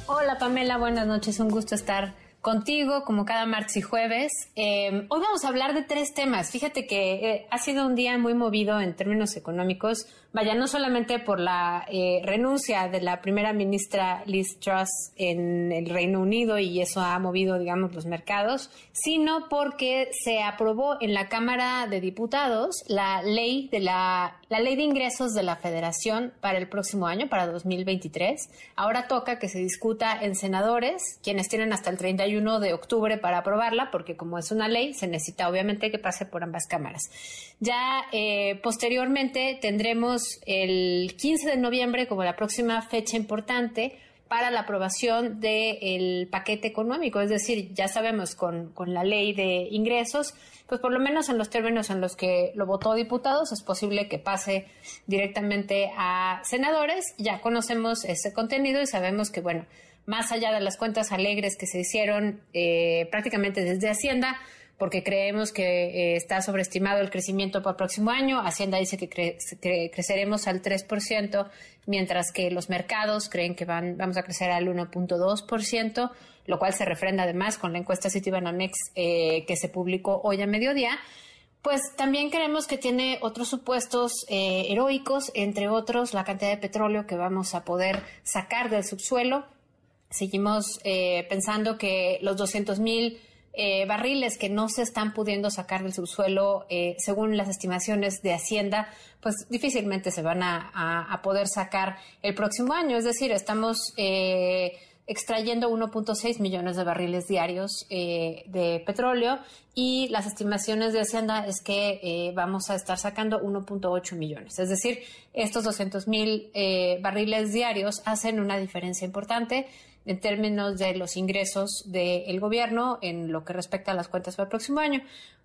Hola Pamela, buenas noches, un gusto estar contigo como cada martes y jueves. Eh, hoy vamos a hablar de tres temas. Fíjate que eh, ha sido un día muy movido en términos económicos. Vaya, no solamente por la eh, renuncia de la primera ministra Liz Truss en el Reino Unido y eso ha movido, digamos, los mercados, sino porque se aprobó en la Cámara de Diputados la ley de la, la ley de ingresos de la Federación para el próximo año, para 2023. Ahora toca que se discuta en senadores, quienes tienen hasta el 31 de octubre para aprobarla, porque como es una ley, se necesita obviamente que pase por ambas cámaras. Ya eh, posteriormente tendremos el 15 de noviembre como la próxima fecha importante para la aprobación del paquete económico. Es decir, ya sabemos con, con, la ley de ingresos, pues por lo menos en los términos en los que lo votó diputados, es posible que pase directamente a senadores. Ya conocemos ese contenido y sabemos que, bueno, más allá de las cuentas alegres que se hicieron eh, prácticamente desde Hacienda, porque creemos que eh, está sobreestimado el crecimiento para el próximo año. Hacienda dice que, creceremos al 3%, mientras que los mercados creen que van, vamos a crecer al 1.2%, lo cual se refrenda además con la encuesta Citibanamex eh, que se publicó hoy a mediodía. Pues también creemos que tiene otros supuestos eh, heroicos, entre otros la cantidad de petróleo que vamos a poder sacar del subsuelo. Seguimos eh, pensando que los 200 mil eh, barriles que no se están pudiendo sacar del subsuelo, eh, según las estimaciones de Hacienda, pues difícilmente se van a, poder sacar el próximo año. Es decir, estamos eh, extrayendo 1.6 millones de barriles diarios de petróleo y las estimaciones de Hacienda es que vamos a estar sacando 1.8 millones. Es decir, estos 200 mil barriles diarios hacen una diferencia importante en términos de los ingresos del gobierno en lo que respecta a las cuentas para el próximo año.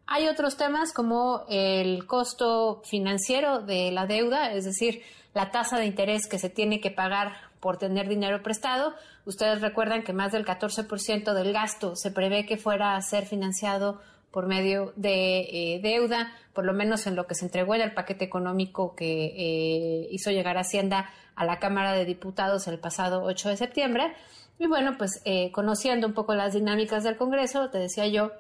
Hay otros temas como el costo financiero de la deuda, es decir, la tasa de interés que se tiene que pagar por tener dinero prestado. Ustedes recuerdan que más del 14% del gasto se prevé que fuera a ser financiado por medio de eh, deuda, por lo menos en lo que se entregó en el paquete económico que eh, hizo llegar Hacienda a la Cámara de Diputados el pasado 8 de septiembre. Y bueno, pues eh, conociendo un poco las dinámicas del Congreso, te decía yo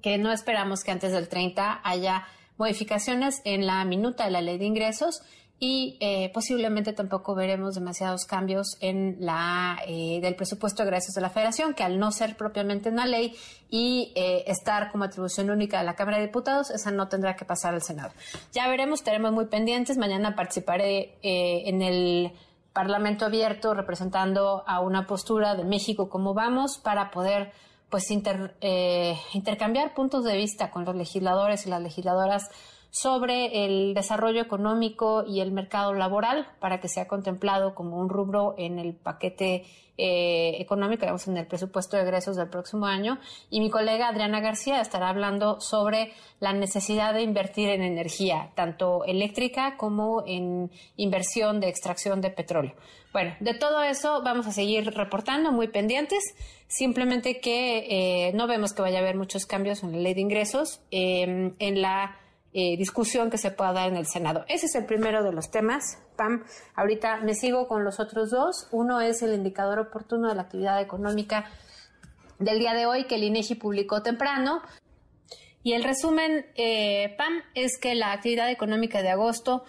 que no esperamos que antes del 30 haya modificaciones en la minuta de la ley de ingresos y eh, posiblemente tampoco veremos demasiados cambios en la eh, del presupuesto de egresos de la Federación, que al no ser propiamente una ley y eh, estar como atribución única de la Cámara de Diputados, esa no tendrá que pasar al Senado. Ya veremos, estaremos muy pendientes. Mañana participaré en el Parlamento abierto representando a una postura de México como vamos para poder pues intercambiar puntos de vista con los legisladores y las legisladoras sobre el desarrollo económico y el mercado laboral para que sea contemplado como un rubro en el paquete eh, económico, digamos, en el presupuesto de egresos del próximo año. Y mi colega Adriana García estará hablando sobre la necesidad de invertir en energía, tanto eléctrica como en inversión de extracción de petróleo. Bueno, de todo eso vamos a seguir reportando, muy pendientes. Simplemente que eh, no vemos que vaya a haber muchos cambios en la ley de ingresos. Eh, en la eh, discusión que se pueda dar en el Senado. Ese es el primero de los temas. Pam, ahorita me sigo con los otros dos. Uno es el indicador oportuno de la actividad económica del día de hoy que el INEGI publicó temprano. Y el resumen, eh, Pam, es que la actividad económica de agosto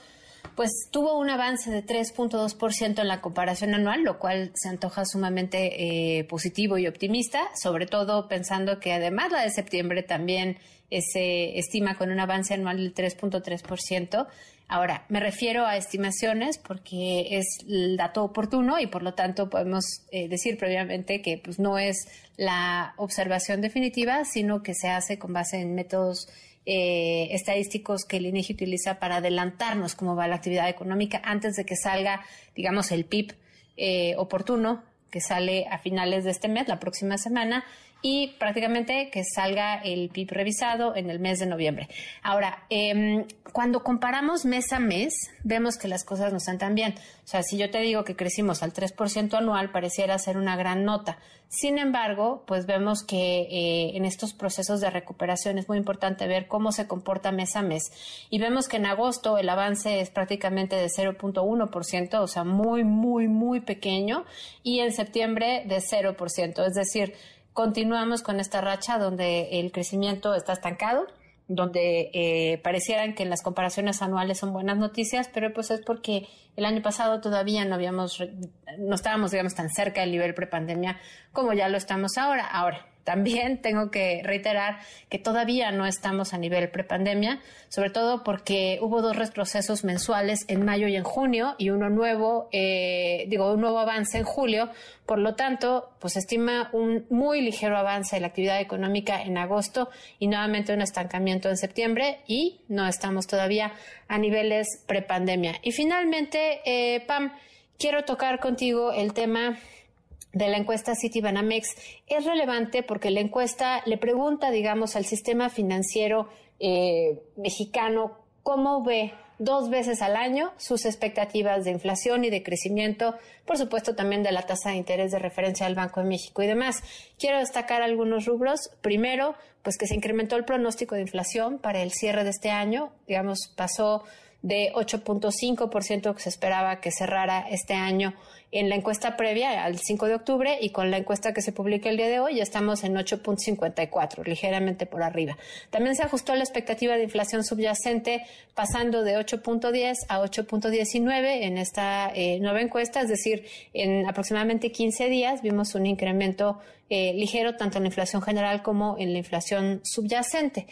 pues tuvo un avance de 3.2% en la comparación anual, lo cual se antoja sumamente eh, positivo y optimista, sobre todo pensando que además la de septiembre también se estima con un avance anual del 3.3%. Ahora, me refiero a estimaciones porque es el dato oportuno y por lo tanto podemos eh, decir previamente que pues, no es la observación definitiva, sino que se hace con base en métodos eh, estadísticos que el INEGI utiliza para adelantarnos cómo va la actividad económica antes de que salga, digamos, el PIB eh, oportuno que sale a finales de este mes, la próxima semana, y prácticamente que salga el PIB revisado en el mes de noviembre. Ahora, eh, cuando comparamos mes a mes, vemos que las cosas no están tan bien. O sea, si yo te digo que crecimos al 3% anual, pareciera ser una gran nota. Sin embargo, pues vemos que eh, en estos procesos de recuperación es muy importante ver cómo se comporta mes a mes. Y vemos que en agosto el avance es prácticamente de 0.1%, o sea, muy, muy, muy pequeño, y en septiembre de 0%. Es decir, continuamos con esta racha donde el crecimiento está estancado donde eh, parecieran que las comparaciones anuales son buenas noticias, pero pues es porque el año pasado todavía no habíamos, no estábamos, digamos, tan cerca del nivel prepandemia como ya lo estamos ahora. Ahora, también tengo que reiterar que todavía no estamos a nivel prepandemia, sobre todo porque hubo dos retrocesos mensuales en mayo y en junio y uno nuevo, eh, digo, un nuevo avance en julio. Por lo tanto, pues estima un muy ligero avance de la actividad económica en agosto y nuevamente un estancamiento en septiembre y no estamos todavía a niveles prepandemia. Y finalmente, eh, Pam, quiero tocar contigo el tema de la encuesta Citibanamex es relevante porque la encuesta le pregunta, digamos, al sistema financiero eh, mexicano cómo ve dos veces al año sus expectativas de inflación y de crecimiento, por supuesto también de la tasa de interés de referencia del Banco de México y demás. Quiero destacar algunos rubros. Primero, pues que se incrementó el pronóstico de inflación para el cierre de este año, digamos, pasó de 8.5% que se esperaba que cerrara este año en la encuesta previa al 5 de octubre y con la encuesta que se publica el día de hoy ya estamos en 8.54, ligeramente por arriba. También se ajustó la expectativa de inflación subyacente pasando de 8.10 a 8.19 en esta eh, nueva encuesta, es decir, en aproximadamente 15 días vimos un incremento eh, ligero tanto en la inflación general como en la inflación subyacente.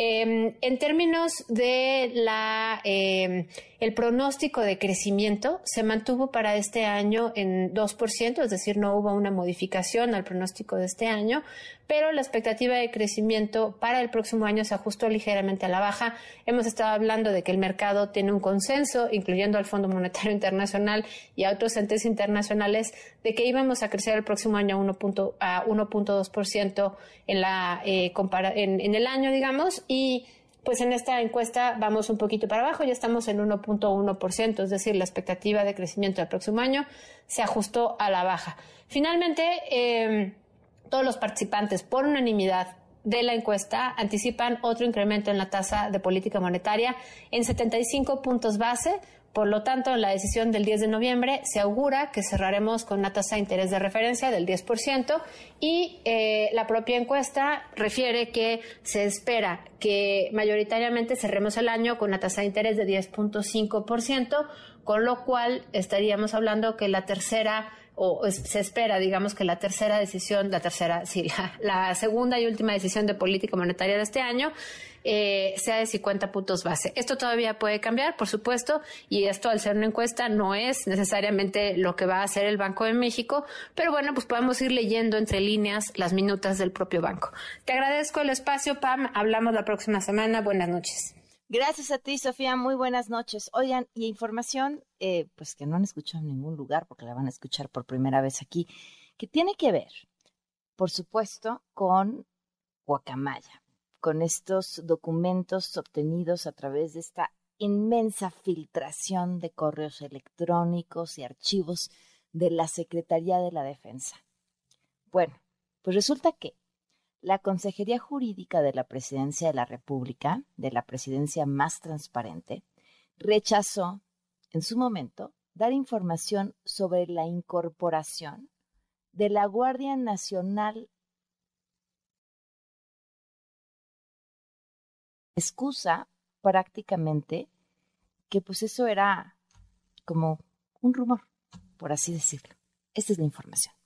Em, en términos de la, em, el pronóstico de crecimiento, se mantuvo para este año en 2%, es decir, no hubo una modificación al pronóstico de este año, pero la expectativa de crecimiento para el próximo año se ajustó ligeramente a la baja. Hemos estado hablando de que el mercado tiene un consenso, incluyendo al Fondo Monetario Internacional y a otros entes internacionales, de que íbamos a crecer el próximo año a 1.2% en, eh, en el año, digamos, y pues en esta encuesta vamos un poquito para abajo, ya estamos en 1.1%, es decir, la expectativa de crecimiento del próximo año se ajustó a la baja. Finalmente, em, todos los participantes, por unanimidad de la encuesta, anticipan otro incremento en la tasa de política monetaria en 75 puntos base, por lo tanto, en la decisión del 10 de noviembre se augura que cerraremos con una tasa de interés de referencia del 10% y eh, la propia encuesta refiere que se espera que mayoritariamente cerremos el año con una tasa de interés de 10.5%, con lo cual estaríamos hablando que la tercera o se espera, digamos, que la tercera decisión, la tercera, sí, la, segunda y última decisión de política monetaria de este año eh, sea de 50 puntos base. Esto todavía puede cambiar, por supuesto, y esto al ser una encuesta no es necesariamente lo que va a hacer el Banco de México, pero bueno, pues podemos ir leyendo entre líneas las minutas del propio banco. Te agradezco el espacio, Pam. Hablamos la próxima semana. Buenas noches. Gracias a ti, Sofía. Muy buenas noches. Oigan, y información, eh, pues que no han escuchado en ningún lugar, porque la van a escuchar por primera vez aquí, que tiene que ver, por supuesto, con Guacamaya, con estos documentos obtenidos a través de esta inmensa filtración de correos electrónicos y archivos de la Secretaría de la Defensa. Bueno, pues resulta que la Consejería Jurídica de la Presidencia de la República, de la presidencia más transparente, rechazó en su momento dar información sobre la incorporación de la Guardia Nacional. Excusa prácticamente que pues eso era como un rumor, por así decirlo. Esta es la información.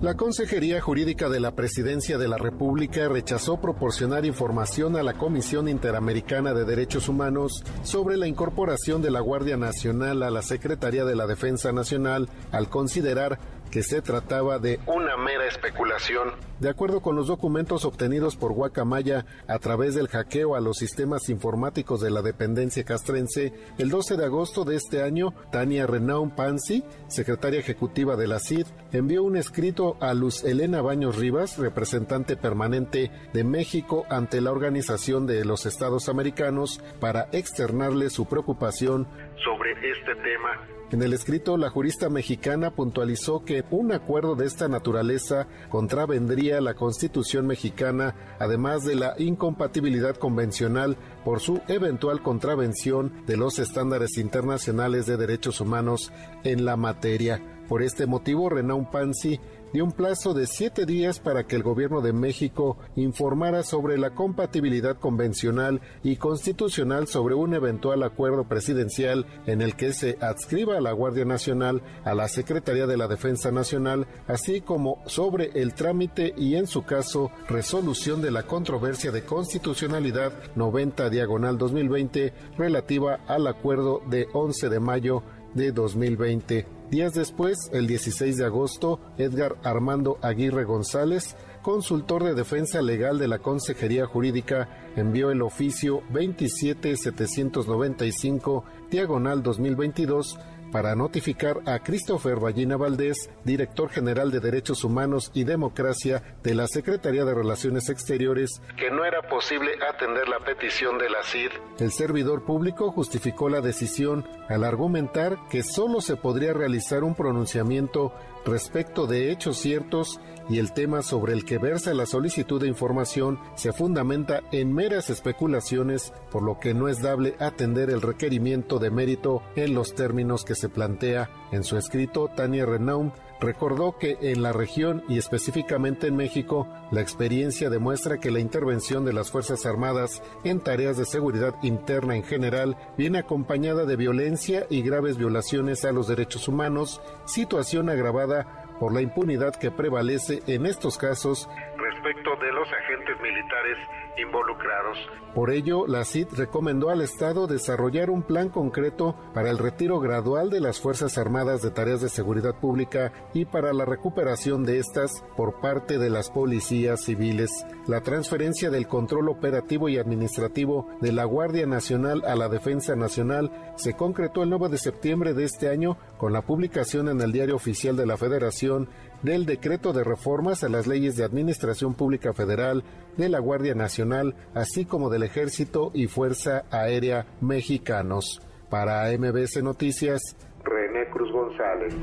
La Consejería Jurídica de la Presidencia de la República rechazó proporcionar información a la Comisión Interamericana de Derechos Humanos sobre la incorporación de la Guardia Nacional a la Secretaría de la Defensa Nacional al considerar que se trataba de una mera especulación. De acuerdo con los documentos obtenidos por Guacamaya a través del hackeo a los sistemas informáticos de la dependencia castrense, el 12 de agosto de este año, Tania Renaun Pansi, secretaria ejecutiva de la CID, envió un escrito a Luz Elena Baños Rivas, representante permanente de México ante la Organización de los Estados Americanos, para externarle su preocupación sobre este tema. En el escrito, la jurista mexicana puntualizó que un acuerdo de esta naturaleza contravendría la Constitución mexicana, además de la incompatibilidad convencional por su eventual contravención de los estándares internacionales de derechos humanos en la materia. Por este motivo, Renaun Pansi dio un plazo de siete días para que el gobierno de México informara sobre la compatibilidad convencional y constitucional sobre un eventual acuerdo presidencial en el que se adscriba a la Guardia Nacional a la Secretaría de la Defensa Nacional, así como sobre el trámite y, en su caso, resolución de la controversia de constitucionalidad 90 diagonal 2020 relativa al acuerdo de 11 de mayo de 2020. Días después, el 16 de agosto, Edgar Armando Aguirre González, consultor de defensa legal de la Consejería Jurídica, envió el oficio 27795 diagonal 2022 para notificar a Christopher Ballina Valdés, director general de Derechos Humanos y Democracia de la Secretaría de Relaciones Exteriores, que no era posible atender la petición de la CID. El servidor público justificó la decisión al argumentar que solo se podría realizar un pronunciamiento respecto de hechos ciertos y el tema sobre el que versa la solicitud de información se fundamenta en meras especulaciones, por lo que no es dable atender el requerimiento de mérito en los términos que se plantea. En su escrito, Tania Renaum recordó que en la región y específicamente en México, la experiencia demuestra que la intervención de las Fuerzas Armadas en tareas de seguridad interna en general viene acompañada de violencia y graves violaciones a los derechos humanos, situación agravada por la impunidad que prevalece en estos casos respecto de los agentes militares involucrados. Por ello, la CID recomendó al Estado desarrollar un plan concreto para el retiro gradual de las Fuerzas Armadas de tareas de seguridad pública y para la recuperación de estas por parte de las policías civiles. La transferencia del control operativo y administrativo de la Guardia Nacional a la Defensa Nacional se concretó el 9 de septiembre de este año con la publicación en el Diario Oficial de la Federación del decreto de reformas a las leyes de administración Pública Federal, de la Guardia Nacional, así como del Ejército y Fuerza Aérea Mexicanos. Para MBS Noticias, René Cruz González.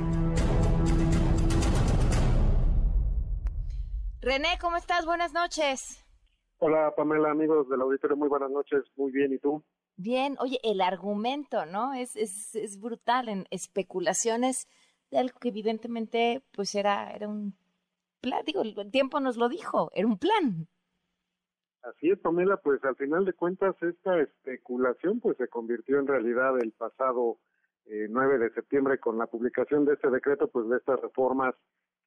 René, ¿cómo estás? Buenas noches. Hola Pamela, amigos del auditorio, muy buenas noches, muy bien, ¿y tú? Bien, oye, el argumento, ¿no? Es, es, es brutal en especulaciones de algo que evidentemente pues era, era un plan, digo, el tiempo nos lo dijo, era un plan. Así es, Pamela, pues al final de cuentas esta especulación pues se convirtió en realidad el pasado eh, 9 de septiembre con la publicación de este decreto, pues de estas reformas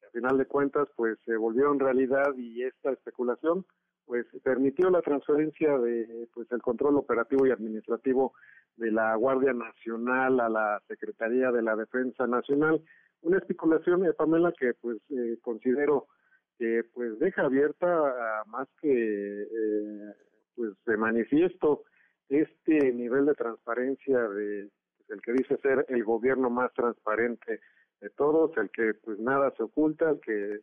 que al final de cuentas pues se volvieron realidad y esta especulación pues permitió la transferencia de pues el control operativo y administrativo de la Guardia Nacional a la Secretaría de la Defensa Nacional. Una especulación, eh, Pamela, que pues eh, considero que pues deja abierta más que eh, pues de manifiesto este nivel de transparencia de pues, el que dice ser el gobierno más transparente de todos, el que pues nada se oculta, el que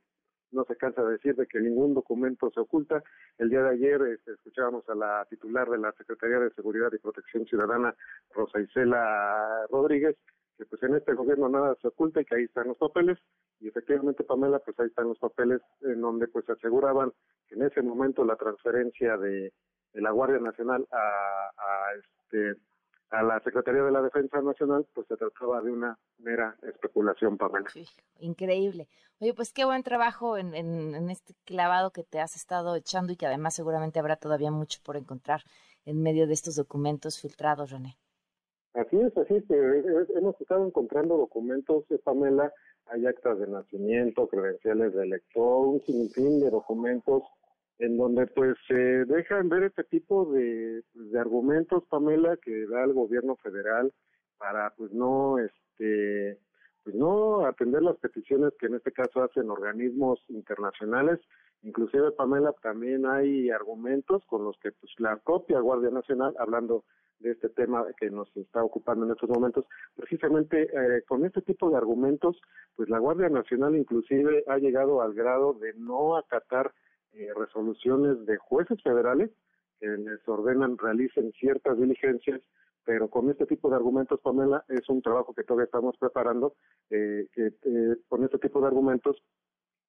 no se cansa de decir de que ningún documento se oculta. El día de ayer este, escuchábamos a la titular de la Secretaría de Seguridad y Protección Ciudadana, Rosa Isela Rodríguez, que pues en este gobierno nada se oculta y que ahí están los papeles y efectivamente Pamela pues ahí están los papeles en donde pues aseguraban que en ese momento la transferencia de, la Guardia Nacional a este a la Secretaría de la Defensa Nacional, pues se trataba de una mera especulación, Pamela. increíble. Oye, pues qué buen trabajo en, en, en, este clavado que te has estado echando y que además seguramente habrá todavía mucho por encontrar en medio de estos documentos filtrados, René. Así es, así es. Hemos estado encontrando documentos, eh, Pamela, hay actas de nacimiento, credenciales de elector, un sinfín de documentos en donde pues se dejan ver este tipo de, de argumentos, Pamela, que da el gobierno federal para pues no este pues no atender las peticiones que en este caso hacen organismos internacionales. Inclusive, Pamela, también hay argumentos con los que pues la propia Guardia Nacional, hablando de este tema que nos está ocupando en estos momentos, precisamente eh, con este tipo de argumentos, pues la Guardia Nacional inclusive ha llegado al grado de no acatar eh, resoluciones de jueces federales que les ordenan realicen ciertas diligencias, pero con este tipo de argumentos, Pamela, es un trabajo que todavía estamos preparando, eh, que eh, con este tipo de argumentos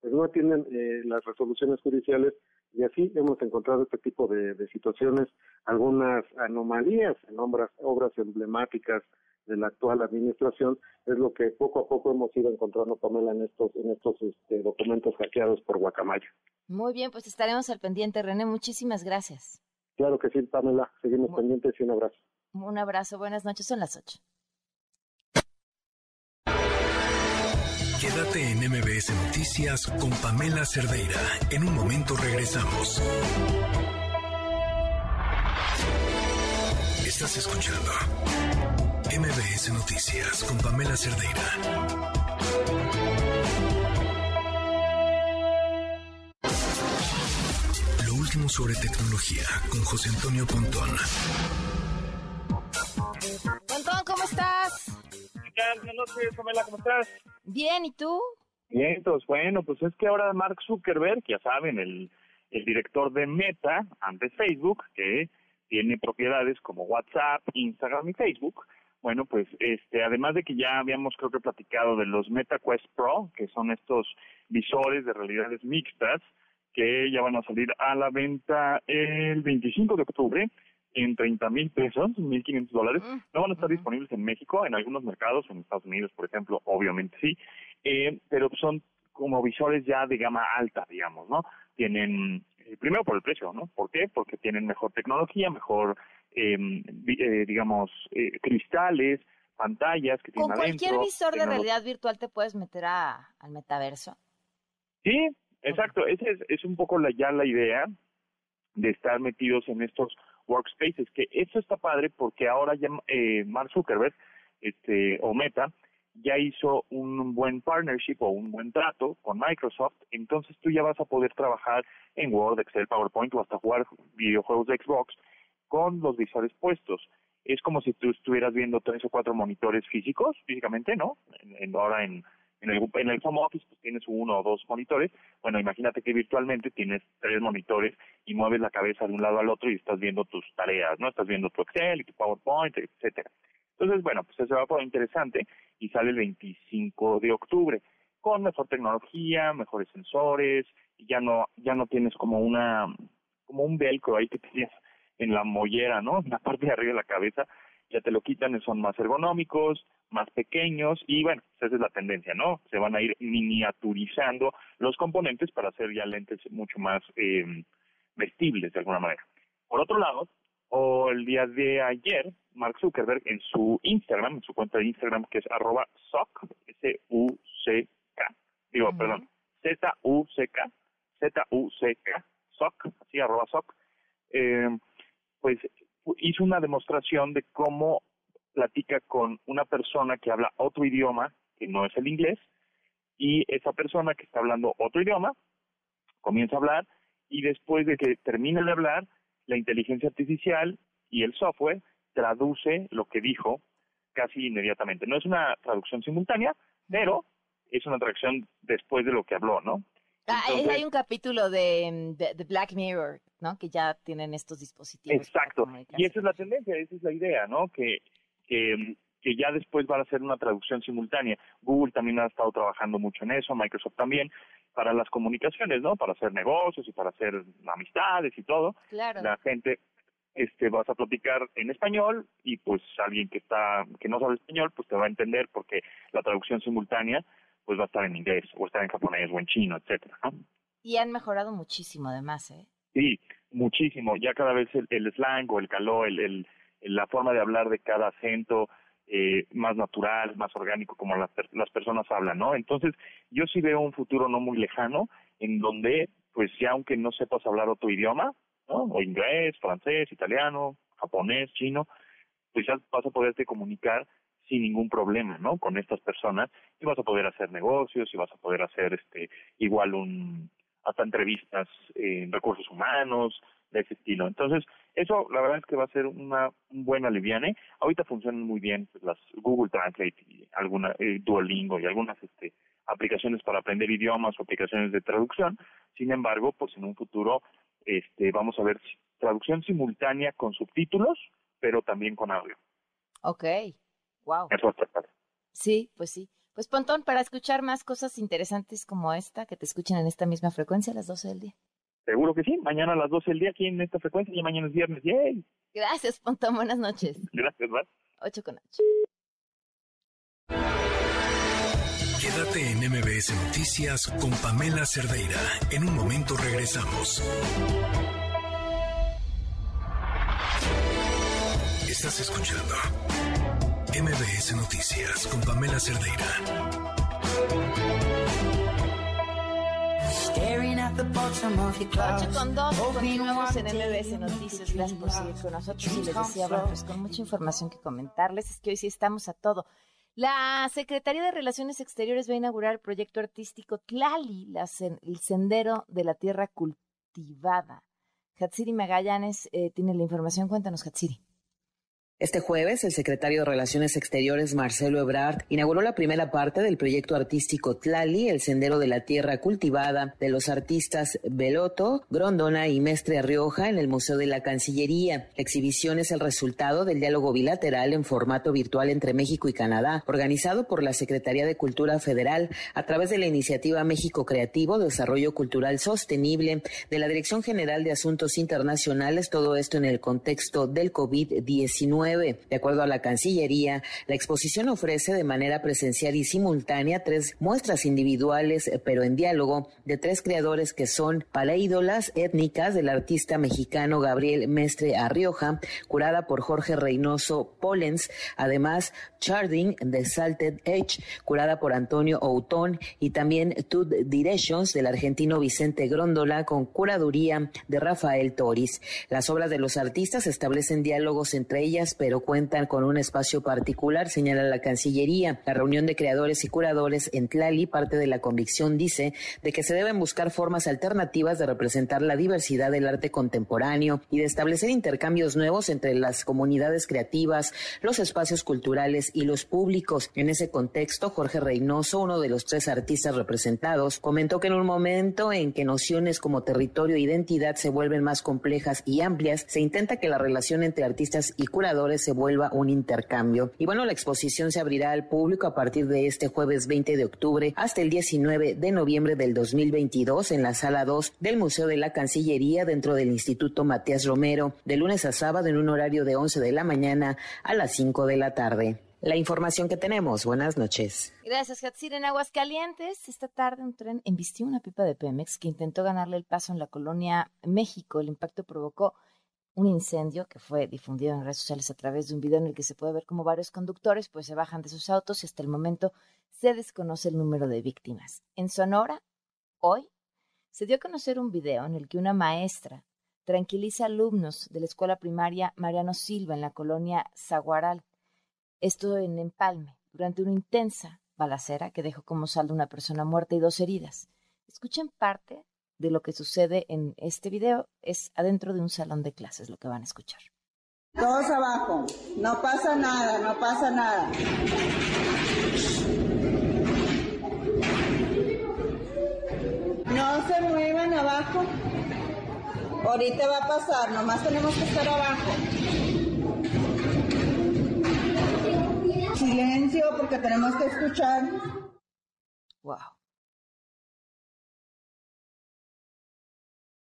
pues no atienden eh, las resoluciones judiciales y así hemos encontrado este tipo de, de situaciones, algunas anomalías en obras, obras emblemáticas de la actual administración es lo que poco a poco hemos ido encontrando, Pamela, en estos, en estos este, documentos hackeados por Guacamaya. Muy bien, pues estaremos al pendiente, René. Muchísimas gracias. Claro que sí, Pamela. Seguimos pendientes y un abrazo. Un abrazo. Buenas noches. Son las 8. Quédate en MBS Noticias con Pamela Cerdeira. En un momento regresamos. Estás escuchando MBS Noticias con Pamela Cerdeira. Lo último sobre tecnología con José Antonio Pontón. Pontón, ¿cómo estás? Buenas noches, Pamela, ¿cómo estás? Bien, ¿y tú? Bien, pues bueno, pues es que ahora Mark Zuckerberg, ya saben, el, el director de Meta, antes Facebook, que tiene propiedades como WhatsApp, Instagram y Facebook, bueno, pues este, además de que ya habíamos creo que platicado de los MetaQuest Pro, que son estos visores de realidades mixtas, que ya van a salir a la venta el 25 de octubre en 30 mil pesos, 1.500 dólares. No van a estar disponibles en México, en algunos mercados, en Estados Unidos, por ejemplo, obviamente sí, eh, pero son como visores ya de gama alta, digamos, ¿no? Tienen, eh, primero por el precio, ¿no? ¿Por qué? Porque tienen mejor tecnología, mejor, eh, eh, digamos, eh, cristales, pantallas que tienen ¿Con cualquier adentro, visor de realidad virtual te puedes meter a, al metaverso? Sí, exacto. Esa es, es un poco la, ya la idea de estar metidos en estos workspaces, que eso está padre porque ahora ya eh, Mark Zuckerberg, este, o Meta, ya hizo un buen partnership o un buen trato con Microsoft, entonces tú ya vas a poder trabajar en Word, Excel, PowerPoint o hasta jugar videojuegos de Xbox con los visores puestos. Es como si tú estuvieras viendo tres o cuatro monitores físicos, físicamente, ¿no? En- en- ahora en, En el, en el home office pues tienes uno o dos monitores. Bueno, imagínate que virtualmente tienes tres monitores y mueves la cabeza de un lado al otro y estás viendo tus tareas, ¿no? Estás viendo tu Excel y tu PowerPoint, etcétera. Entonces, bueno, pues eso va a poner interesante y sale el 25 de octubre con mejor tecnología, mejores sensores, y ya no ya no tienes como una como un velcro ahí que tienes en la mollera, ¿no? En la parte de arriba de la cabeza, ya te lo quitan, son más ergonómicos, más pequeños y bueno, esa es la tendencia, ¿no? Se van a ir miniaturizando los componentes para hacer ya lentes mucho más eh, vestibles de alguna manera. Por otro lado, o el día de ayer, Mark Zuckerberg en su Instagram, en su cuenta de Instagram que es arroba SOC, S-U-C-K, digo, perdón, Z-U-C-K, Z-U-C-K, SOC, así arroba SOC, eh, pues hizo una demostración de cómo platica con una persona que habla otro idioma, que no es el inglés, y esa persona que está hablando otro idioma comienza a hablar y después de que termine de hablar, la inteligencia artificial y el software traduce lo que dijo casi inmediatamente. No es una traducción simultánea, pero es una traducción después de lo que habló, ¿no? Ah, hay un capítulo de, de, Black Mirror, ¿no? Que ya tienen estos dispositivos. Exacto. Y esa es la tendencia, esa es la idea, ¿no? Que, que, que ya después van a hacer una traducción simultánea. Google también ha estado trabajando mucho en eso, Microsoft también, para las comunicaciones, ¿no? Para hacer negocios y para hacer amistades y todo. Claro. La gente este vas a platicar en español y pues alguien que está que no sabe español pues te va a entender porque la traducción simultánea pues va a estar en inglés o estar en japonés o en chino, etcétera. Y han mejorado muchísimo además, ¿eh? Sí, muchísimo. Ya cada vez el, slang o el calor, el, el, la forma de hablar de cada acento, eh, más natural, más orgánico, como las, las personas hablan, ¿no? Entonces, yo sí veo un futuro no muy lejano en donde, pues ya aunque no sepas hablar otro idioma, ¿no? O inglés, francés, italiano, japonés, chino, pues ya vas a poderte comunicar sin ningún problema, ¿no? Con estas personas y vas a poder hacer negocios y vas a poder hacer este igual un hasta entrevistas en recursos humanos de ese estilo. Entonces, eso la verdad es que va a ser una un buen aliviane. Ahorita funcionan muy bien pues, las Google Translate y alguna eh, Duolingo y algunas este aplicaciones para aprender idiomas o aplicaciones de traducción. Sin embargo, pues en un futuro este vamos a ver traducción simultánea con subtítulos, pero también con audio. Okay. Wow. Sí, pues sí. Pues Pontón, para escuchar más cosas interesantes como esta, que te escuchen en esta misma frecuencia a las 12 del día. Seguro que sí. Mañana a las 12 del día aquí en esta frecuencia y mañana es viernes. ¡Yay! Gracias, Pontón. Buenas noches. Gracias, Mar. 8 con 8. Quédate en MBS Noticias con Pamela Cerdeira. En un momento regresamos. Estás escuchando MBS Noticias con Pamela Cerdeira. Ocho con dos, continuamos en MBS Noticias. Gracias por seguir con nosotros. Y les decía, bueno, pues con mucha información que comentarles, es que hoy sí estamos a todo. La Secretaría de Relaciones Exteriores va a inaugurar el proyecto artístico Tlali, el sendero de la tierra cultivada. Hatsiri Magallanes eh, tiene la información. Cuéntanos, Hatsiri. Este jueves, el secretario de Relaciones Exteriores, Marcelo Ebrard, inauguró la primera parte del proyecto artístico Tlali, el Sendero de la Tierra Cultivada, de los artistas Beloto, Grondona y Mestre Rioja en el Museo de la Cancillería. La exhibición es el resultado del diálogo bilateral en formato virtual entre México y Canadá, organizado por la Secretaría de Cultura Federal a través de la iniciativa México Creativo, Desarrollo Cultural Sostenible, de la Dirección General de Asuntos Internacionales, todo esto en el contexto del COVID-19. De acuerdo a la Cancillería, la exposición ofrece de manera presencial y simultánea tres muestras individuales, eh, pero en diálogo, de tres creadores que son paléidolas étnicas del artista mexicano Gabriel Mestre Arrioja, curada por Jorge Reynoso Pollens, además Charding de Salted Edge, curada por Antonio Outón, y también Tud Directions del argentino Vicente Grondola, con curaduría de Rafael Toris. Las obras de los artistas establecen diálogos entre ellas pero cuentan con un espacio particular, señala la Cancillería. La reunión de creadores y curadores en Tlali parte de la convicción, dice, de que se deben buscar formas alternativas de representar la diversidad del arte contemporáneo y de establecer intercambios nuevos entre las comunidades creativas, los espacios culturales y los públicos. En ese contexto, Jorge Reynoso, uno de los tres artistas representados, comentó que en un momento en que nociones como territorio e identidad se vuelven más complejas y amplias, se intenta que la relación entre artistas y curadores se vuelva un intercambio. Y bueno, la exposición se abrirá al público a partir de este jueves 20 de octubre hasta el 19 de noviembre del 2022 en la sala 2 del Museo de la Cancillería dentro del Instituto Matías Romero, de lunes a sábado en un horario de 11 de la mañana a las 5 de la tarde. La información que tenemos. Buenas noches. Gracias, Hatsir. En Aguascalientes, esta tarde un tren embistió una pipa de Pemex que intentó ganarle el paso en la colonia México. El impacto provocó un incendio que fue difundido en redes sociales a través de un video en el que se puede ver cómo varios conductores pues se bajan de sus autos y hasta el momento se desconoce el número de víctimas. En Sonora, hoy, se dio a conocer un video en el que una maestra tranquiliza alumnos de la escuela primaria Mariano Silva en la colonia Zaguaral esto en Empalme, durante una intensa balacera que dejó como saldo una persona muerta y dos heridas. Escuchen parte de lo que sucede en este video. Es adentro de un salón de clases lo que van a escuchar. Todos abajo. No pasa nada, no pasa nada. No se muevan abajo. Ahorita va a pasar, nomás tenemos que estar abajo. Silencio porque tenemos que escuchar. Wow.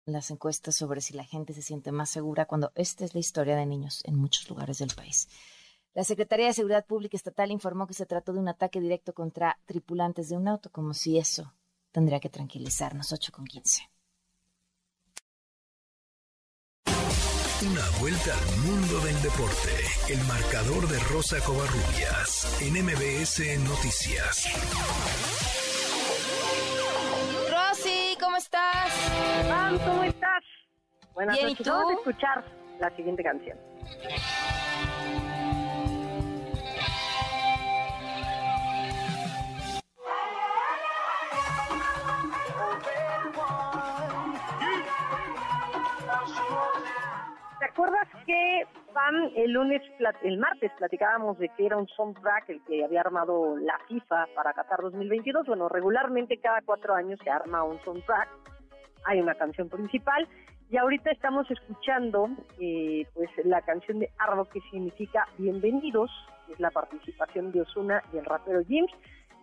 Las encuestas sobre si la gente se siente más segura cuando esta es la historia de niños en muchos lugares del país. La Secretaría de Seguridad Pública Estatal informó que se trató de un ataque directo contra tripulantes de un auto, como si eso tendría que tranquilizarnos. 8 con 15. Una vuelta al mundo del deporte. El marcador de Rosa Covarrubias en MBS Noticias. Pam, ¿cómo estás? Buenas Bien, ¿y noches. tú? Vamos a escuchar la siguiente canción. ¿Te acuerdas que Pam, el lunes, el martes platicábamos de que era un soundtrack el que había armado la FIFA para Qatar 2022? Bueno, regularmente cada cuatro años se arma un soundtrack, hay una canción principal y ahorita estamos escuchando eh, pues la canción de Arbo que significa bienvenidos, es la participación de Osuna y el rapero James.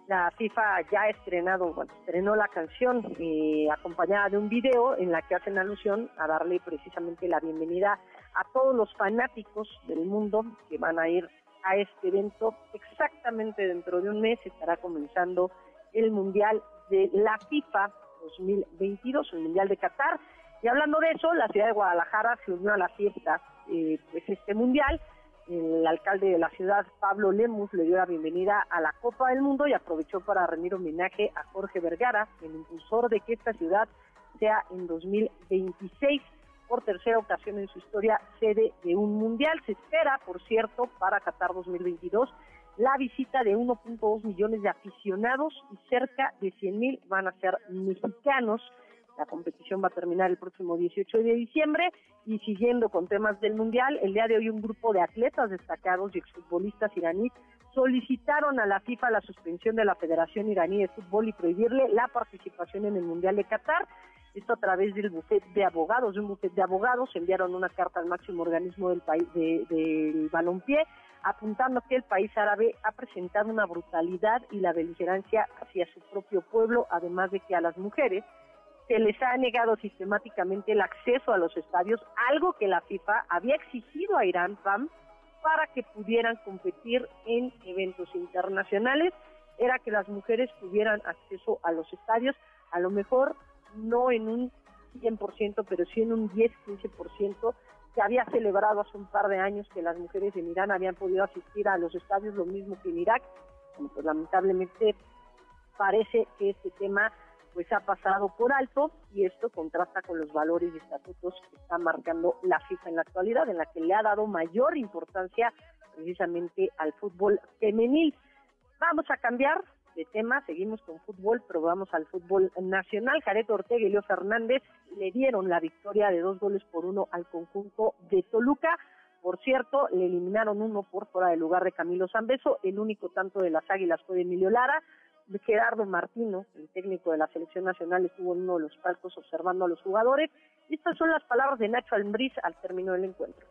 La FIFA ya ha estrenado, bueno, estrenó la canción eh, acompañada de un video en la que hacen alusión a darle precisamente la bienvenida a todos los fanáticos del mundo que van a ir a este evento. Exactamente dentro de un mes estará comenzando el Mundial de la FIFA 2022, el Mundial de Qatar. Y hablando de eso, la ciudad de Guadalajara se unió a la fiesta, eh, pues este Mundial. El alcalde de la ciudad, Pablo Lemus, le dio la bienvenida a la Copa del Mundo y aprovechó para rendir homenaje a Jorge Vergara, el impulsor de que esta ciudad sea en 2026 por tercera ocasión en su historia sede de un mundial. Se espera, por cierto, para Qatar 2022 la visita de 1.2 millones de aficionados y cerca de 100 mil van a ser mexicanos. La competición va a terminar el próximo 18 de diciembre y siguiendo con temas del Mundial, el día de hoy un grupo de atletas destacados y exfutbolistas iraníes solicitaron a la FIFA la suspensión de la Federación Iraní de Fútbol y prohibirle la participación en el Mundial de Qatar. Esto a través del bufete de abogados, de un bufete de abogados, enviaron una carta al máximo organismo del país de- del balompié apuntando que el país árabe ha presentado una brutalidad y la beligerancia hacia su propio pueblo, además de que a las mujeres se les ha negado sistemáticamente el acceso a los estadios, algo que la FIFA había exigido a Irán, PAM, para que pudieran competir en eventos internacionales, era que las mujeres tuvieran acceso a los estadios, a lo mejor no en un 100%, pero sí en un 10-15%, que había celebrado hace un par de años que las mujeres en Irán habían podido asistir a los estadios, lo mismo que en Irak. Bueno, pues lamentablemente parece que este tema pues ha pasado por alto y esto contrasta con los valores y estatutos que está marcando la FIFA en la actualidad, en la que le ha dado mayor importancia precisamente al fútbol femenil. Vamos a cambiar de tema, seguimos con fútbol, pero vamos al fútbol nacional. Jared Ortega y Leo Fernández le dieron la victoria de dos goles por uno al conjunto de Toluca. Por cierto, le eliminaron uno por fuera del lugar de Camilo Zambeso. El único tanto de las Águilas fue de Emilio Lara. Gerardo Martino, el técnico de la selección nacional, estuvo en uno de los palcos observando a los jugadores. Estas son las palabras de Nacho Almbriz al término del encuentro.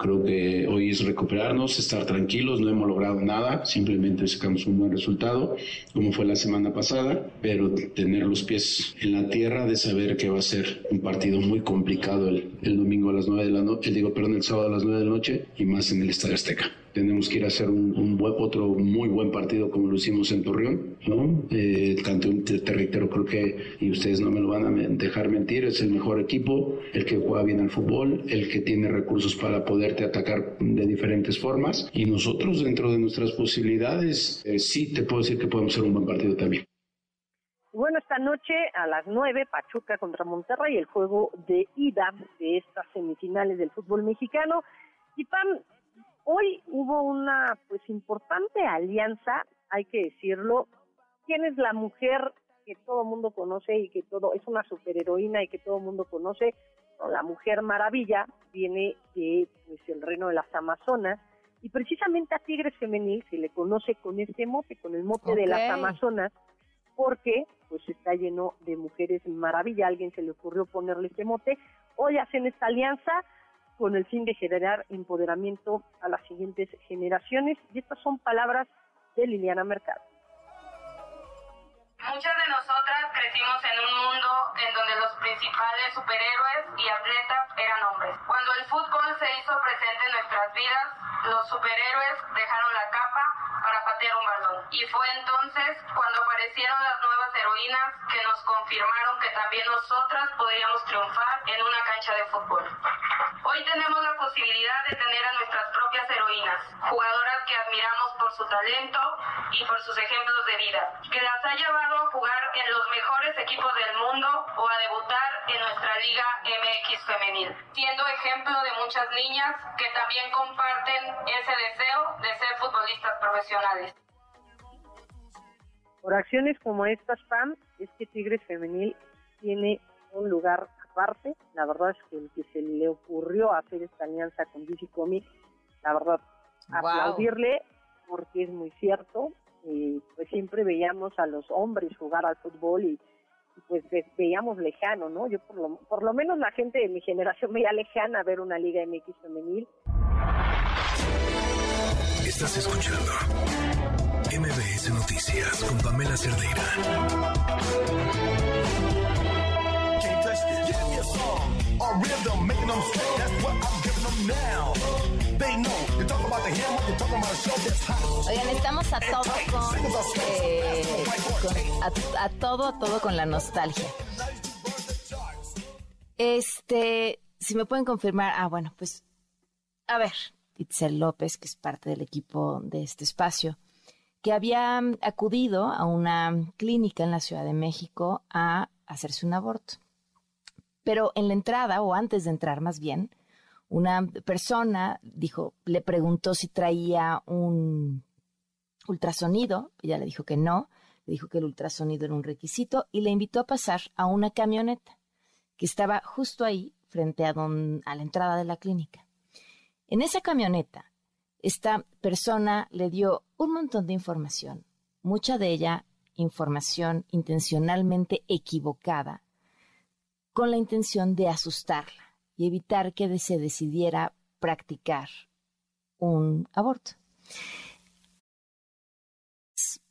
Creo que hoy es recuperarnos, estar tranquilos, no hemos logrado nada, simplemente sacamos un buen resultado, como fue la semana pasada, pero tener los pies en la tierra de saber que va a ser un partido muy complicado el, domingo a las nueve de la noche, digo, perdón, el sábado a las nueve de la noche y más en el Estadio Azteca tenemos que ir a hacer un, otro muy buen partido como lo hicimos en Torreón, ¿no? Eh, te, reitero, creo que, y ustedes no me lo van a dejar mentir, es el mejor equipo, el que juega bien al fútbol, el que tiene recursos para poderte atacar de diferentes formas, y nosotros dentro de nuestras posibilidades, eh, sí te puedo decir que podemos hacer un buen partido también. Bueno, esta noche a las 9, Pachuca contra Monterrey, el juego de ida de estas semifinales del fútbol mexicano. Y Pam, Hoy hubo una pues importante alianza, hay que decirlo. ¿Quién es la mujer que todo mundo conoce y que todo es una superheroína y que todo mundo conoce? la Mujer Maravilla viene de pues el reino de las Amazonas y precisamente a Tigres Femenil se le conoce con este mote, con el mote de las Amazonas, porque pues está lleno de mujeres maravilla, alguien se le ocurrió ponerle este mote. Hoy hacen esta alianza, con el fin de generar empoderamiento a las siguientes generaciones. Y estas son palabras de Liliana Mercado. Muchas de nosotras crecimos en un mundo en donde los principales superhéroes y atletas eran hombres. Cuando el fútbol se hizo presente en nuestras vidas, los superhéroes dejaron la capa para patear un balón. Y fue entonces cuando aparecieron las nuevas heroínas que nos confirmaron que también nosotras podríamos triunfar en una cancha de fútbol. Hoy tenemos la posibilidad de tener a nuestras propias heroínas, jugadoras que admiramos por su talento y por sus ejemplos de vida, que las ha llevado a jugar en los mejores equipos del mundo o a debutar en nuestra Liga MX femenil, siendo ejemplo de muchas niñas que también comparten ese deseo de ser futbolistas profesionales. Por acciones como estas, Pam, es que Tigres Femenil tiene un lugar aparte. La verdad es que el que se le ocurrió hacer esta alianza con DC Comics, la verdad, aplaudirle porque es muy cierto. y pues siempre veíamos a los hombres jugar al fútbol y, pues veíamos lejano, ¿no? Yo por lo, por lo menos la gente de mi generación veía lejana ver una Liga MX femenil. Estás escuchando MBS Noticias con Pamela Cerdeira. Oigan, estamos a todo eh, con, a, todo, a todo con la nostalgia. Este, si me pueden confirmar, ah, bueno, pues, a ver, Itzel López, que es parte del equipo de este espacio, que había acudido a una clínica en la Ciudad de México a hacerse un aborto. Pero en la entrada, o antes de entrar más bien, una persona dijo, le preguntó si traía un ultrasonido, ella le dijo que no, le dijo que el ultrasonido era un requisito y le invitó a pasar a una camioneta que estaba justo ahí frente a, a la entrada de la clínica. En esa camioneta, esta persona le dio un montón de información, mucha de ella información intencionalmente equivocada, con la intención de asustarla y evitar que se decidiera practicar un aborto.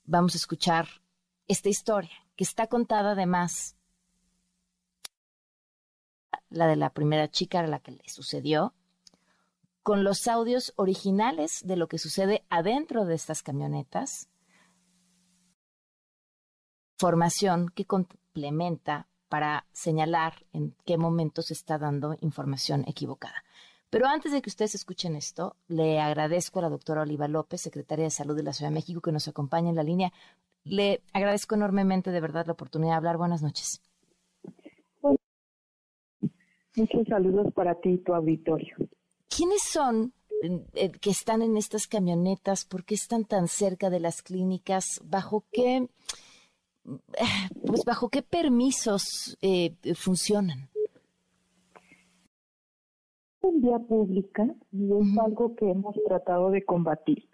Vamos a escuchar esta historia, que está contada además, la de la primera chica a la que le sucedió, con los audios originales de lo que sucede adentro de estas camionetas, formación que complementa para señalar en qué momento se está dando información equivocada. Pero antes de que ustedes escuchen esto, le agradezco a la doctora Oliva López, secretaria de Salud de la Ciudad de México, que nos acompaña en la línea. Le agradezco enormemente de verdad la oportunidad de hablar. Buenas noches. Muchos saludos para ti y tu auditorio. ¿Quiénes son eh, que están en estas camionetas? ¿Por qué están tan cerca de las clínicas? ¿Bajo qué, pues bajo qué permisos eh, funcionan? En vía pública y es algo que hemos tratado de combatir,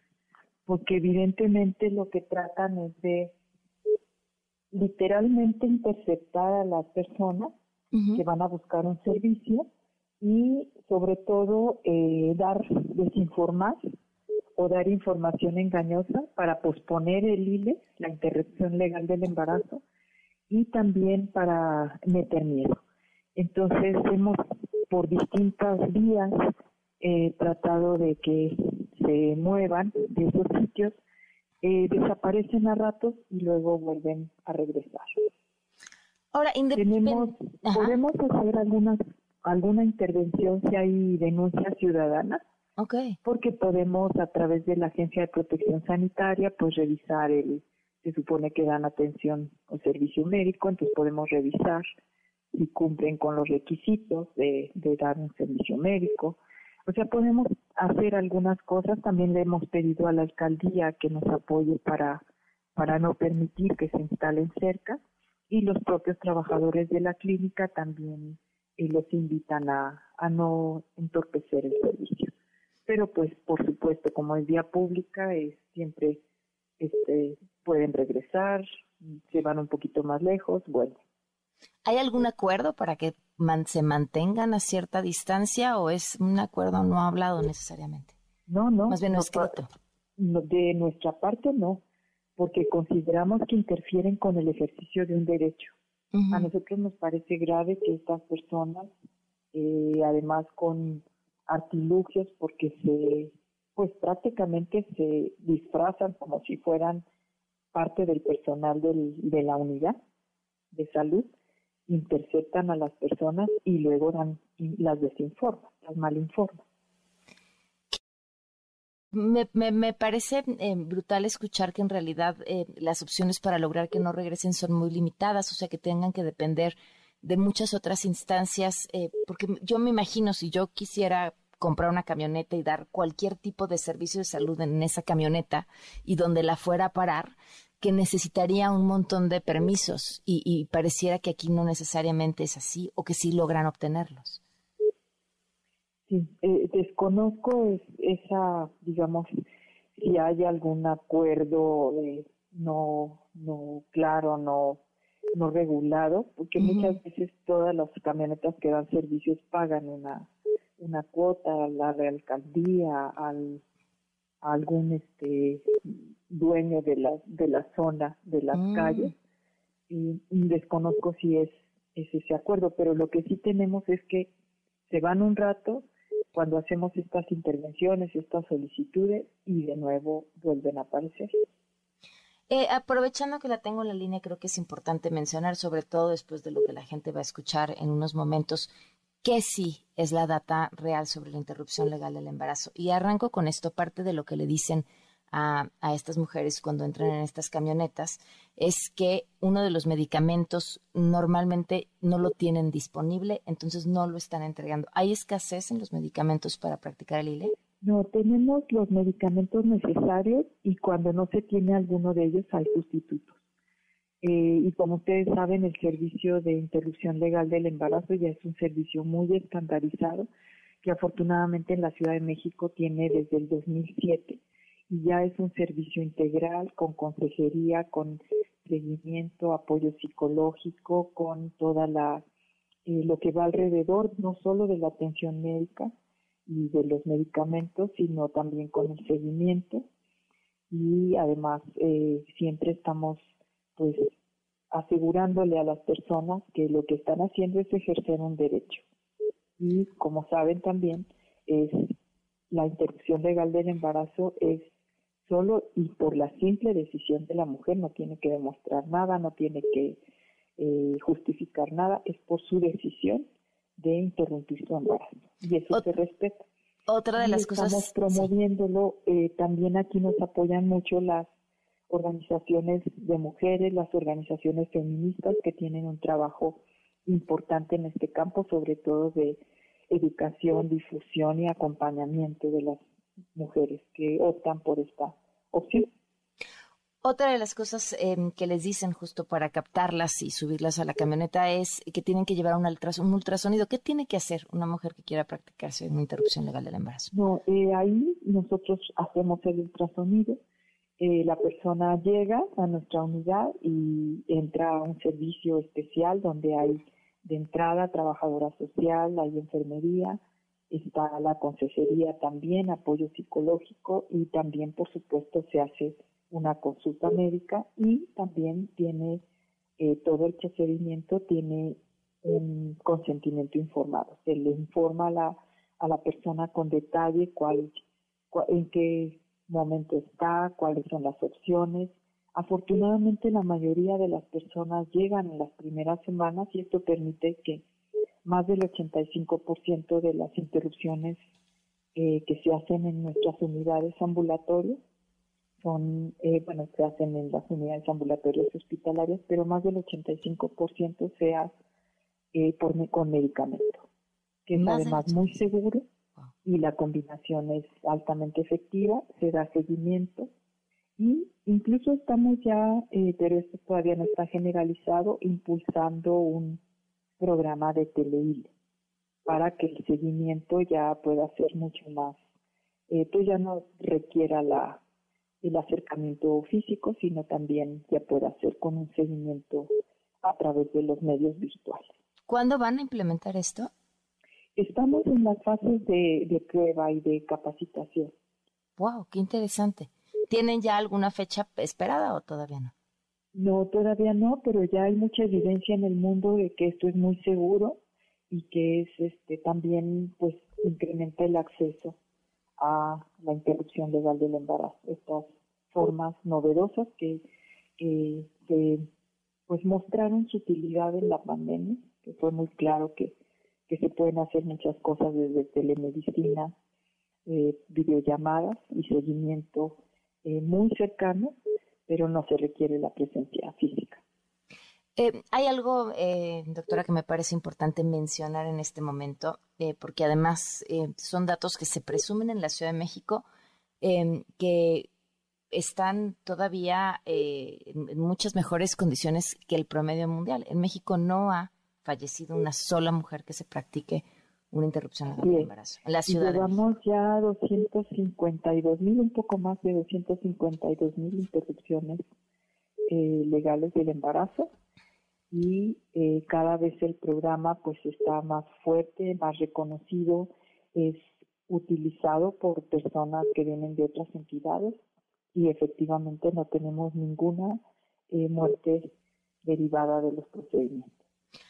porque evidentemente lo que tratan es de literalmente interceptar a las personas que van a buscar un servicio y sobre todo eh, dar, desinformar o dar información engañosa para posponer el ILE, la interrupción legal del embarazo, y también para meter miedo. Entonces hemos por distintas vías eh, tratado de que se muevan de esos sitios, eh, desaparecen a ratos y luego vuelven a regresar. Ahora, Tenemos, podemos hacer algunas alguna intervención si hay denuncia ciudadana. Okay. Porque podemos a través de la Agencia de Protección Sanitaria pues revisar el se supone que dan atención o servicio médico, entonces podemos revisar si cumplen con los requisitos de, de dar un servicio médico. O sea, podemos hacer algunas cosas. También le hemos pedido a la alcaldía que nos apoye para, para no permitir que se instalen cerca y los propios trabajadores de la clínica también eh, los invitan a, a no entorpecer el servicio. Pero pues por supuesto como es vía pública es siempre este, pueden regresar, se van un poquito más lejos, bueno. ¿Hay algún acuerdo para que se mantengan a cierta distancia o es un acuerdo no hablado necesariamente? No, no. Más bien no, escrito. de nuestra parte no porque consideramos que interfieren con el ejercicio de un derecho. A nosotros nos parece grave que estas personas, eh, además con artilugios, porque se, pues prácticamente se disfrazan como si fueran parte del personal del, de la unidad de salud, interceptan a las personas y luego dan, las desinforman, las malinforman me, me, parece eh, brutal escuchar que en realidad eh, las opciones para lograr que no regresen son muy limitadas, o sea, que tengan que depender de muchas otras instancias, eh, porque yo me imagino si yo quisiera comprar una camioneta y dar cualquier tipo de servicio de salud en esa camioneta y donde la fuera a parar, que necesitaría un montón de permisos y, y pareciera que aquí no necesariamente es así o que sí logran obtenerlos. Sí, eh, desconozco esa, digamos, si hay algún acuerdo no, no claro, no, no regulado, porque muchas veces todas las camionetas que dan servicios pagan una, una cuota a la alcaldía, al, a algún este dueño de la, de la zona, de las mm. calles, y desconozco si es, es ese acuerdo, pero lo que sí tenemos es que se van un rato, cuando hacemos estas intervenciones, estas solicitudes y de nuevo vuelven a aparecer. Eh, aprovechando que la tengo en la línea, creo que es importante mencionar, sobre todo después de lo que la gente va a escuchar en unos momentos, que sí es la data real sobre la interrupción legal del embarazo. Y arranco con esto, parte de lo que le dicen a, estas mujeres cuando entran en estas camionetas es que uno de los medicamentos normalmente no lo tienen disponible, entonces no lo están entregando. ¿Hay escasez en los medicamentos para practicar el ILE? No, tenemos los medicamentos necesarios y cuando no se tiene alguno de ellos hay sustitutos. Eh, y como ustedes saben, el servicio de interrupción legal del embarazo ya es un servicio muy estandarizado que afortunadamente en la Ciudad de México tiene desde el 2007 y ya es un servicio integral con consejería, con seguimiento, apoyo psicológico, con toda la eh, lo que va alrededor, no solo de la atención médica y de los medicamentos, sino también con el seguimiento. Y además eh, siempre estamos pues asegurándole a las personas que lo que están haciendo es ejercer un derecho. Y como saben también es la interrupción legal del embarazo es solo y por la simple decisión de la mujer, no tiene que demostrar nada, no tiene que eh, justificar nada, es por su decisión de interrumpir su embarazo. Y eso se respeta. Otra de las estamos cosas. promoviéndolo, eh, también aquí nos apoyan mucho las organizaciones de mujeres, las organizaciones feministas que tienen un trabajo importante en este campo, sobre todo de educación, difusión y acompañamiento de las mujeres que optan por esta opción. Otra de las cosas em, que les dicen justo para captarlas y subirlas a la camioneta es que tienen que llevar un, un ultrasonido. ¿Qué tiene que hacer una mujer que quiera practicarse una interrupción legal del embarazo? No, eh, ahí nosotros hacemos el ultrasonido. Eh, la persona llega a nuestra unidad y entra a un servicio especial donde hay de entrada trabajadora social, hay enfermería, está la consejería también, apoyo psicológico y también, por supuesto, se hace una consulta médica y también tiene eh, todo el procedimiento tiene un consentimiento informado. Se le informa a la, a la persona con detalle cuál, en qué momento está, cuáles son las opciones. Afortunadamente la mayoría de las personas llegan en las primeras semanas y esto permite que más del 85% de las interrupciones eh, que se hacen en nuestras unidades ambulatorias son, eh, bueno, se hacen en las unidades ambulatorias hospitalarias, pero más del 85% sea eh, por, con medicamento, que es además muy seguro y la combinación es altamente efectiva, se da seguimiento y incluso estamos ya, eh, pero esto todavía no está generalizado, impulsando un programa de teleil para que el seguimiento ya pueda ser mucho más, eh, pues ya no requiera la el acercamiento físico, sino también ya puede hacer con un seguimiento a través de los medios virtuales. ¿Cuándo van a implementar esto? Estamos en las fases de, de prueba y de capacitación. ¡Wow! ¡Qué interesante! ¿Tienen ya alguna fecha esperada o todavía no? No, todavía no, pero ya hay mucha evidencia en el mundo de que esto es muy seguro y que es este también pues incrementa el acceso a la interrupción legal del embarazo. Estas formas novedosas que, pues mostraron su utilidad en la pandemia, que fue muy claro que, que se pueden hacer muchas cosas desde telemedicina, eh, videollamadas y seguimiento eh, muy cercano, pero no se requiere la presencia física. Eh, hay algo, eh, doctora, que me parece importante mencionar en este momento, eh, porque además son datos que se presumen en la Ciudad de México, em, que están todavía en muchas mejores condiciones que el promedio mundial. En México no ha fallecido una sola mujer que se practique una interrupción del embarazo. En la ciudad. Llevamos ya 252 mil, un poco más de 252 mil interrupciones legales del embarazo y eh, cada vez el programa pues está más fuerte, más reconocido, es utilizado por personas que vienen de otras entidades y efectivamente no tenemos ninguna eh, muerte derivada de los procedimientos.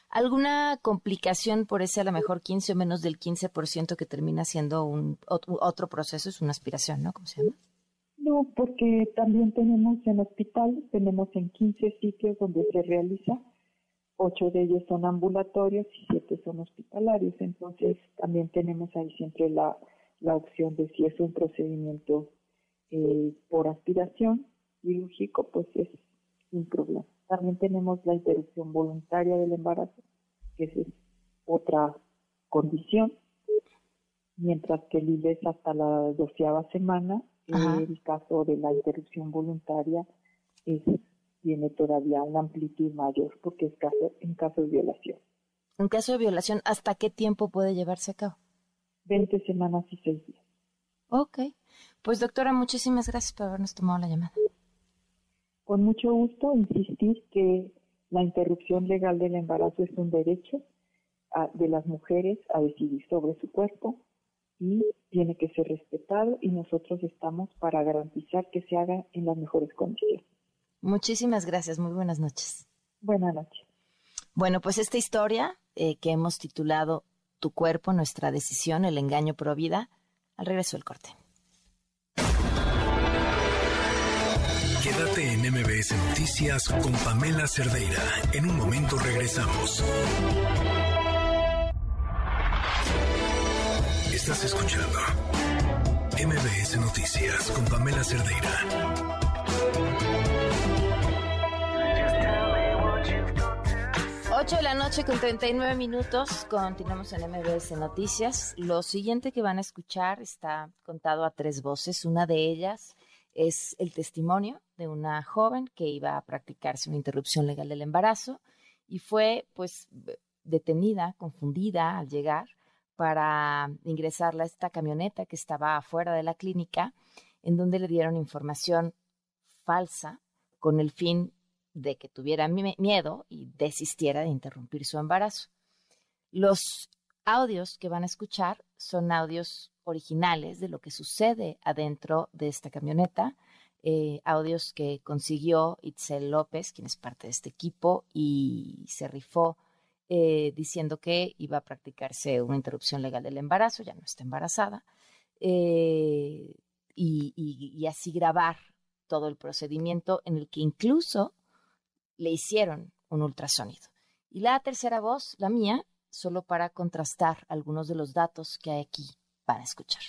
¿Alguna complicación por ese a lo mejor 15 o menos del 15% que termina siendo un otro proceso? Es una aspiración, ¿no? ¿Cómo se llama? No, porque también tenemos en hospitales, tenemos en 15 sitios donde se realiza ocho de ellos son ambulatorios y siete son hospitalarios. Entonces, también tenemos ahí siempre la, la opción de si es un procedimiento eh, por aspiración quirúrgico, pues es un problema. También tenemos la interrupción voluntaria del embarazo, que es otra condición, mientras que el ILE es hasta la doceava semana. El caso de la interrupción voluntaria es tiene todavía una amplitud mayor porque es caso, en caso de violación. En caso de violación, ¿hasta qué tiempo puede llevarse a cabo? 20 semanas y 6 días. Ok. Pues doctora, muchísimas gracias por habernos tomado la llamada. Con mucho gusto insistir que la interrupción legal del embarazo es un derecho de las mujeres a decidir sobre su cuerpo y tiene que ser respetado y nosotros estamos para garantizar que se haga en las mejores condiciones. Muchísimas gracias, muy buenas noches. Buenas noches. Bueno, pues esta historia eh, que hemos titulado Tu cuerpo, nuestra decisión, el engaño pro vida, al regreso del corte. Quédate en MBS Noticias con Pamela Cerdeira. En un momento regresamos. Estás escuchando MBS Noticias con Pamela Cerdeira. Ocho de la noche con 39 minutos, continuamos en MBS Noticias. Lo siguiente que van a escuchar está contado a tres voces. Una de ellas es el testimonio de una joven que iba a practicarse una interrupción legal del embarazo y fue pues detenida, confundida al llegar para ingresarla a esta camioneta que estaba afuera de la clínica en donde le dieron información falsa con el fin de que tuviera miedo y desistiera de interrumpir su embarazo. Los audios que van a escuchar son audios originales de lo que sucede adentro de esta camioneta, eh, audios que consiguió Itzel López, quien es parte de este equipo, y se rifó eh, diciendo que iba a practicarse una interrupción legal del embarazo, ya no está embarazada, eh, y así grabar todo el procedimiento en el que incluso le hicieron un ultrasonido. Y la tercera voz, la mía, solo para contrastar algunos de los datos que hay aquí para escuchar.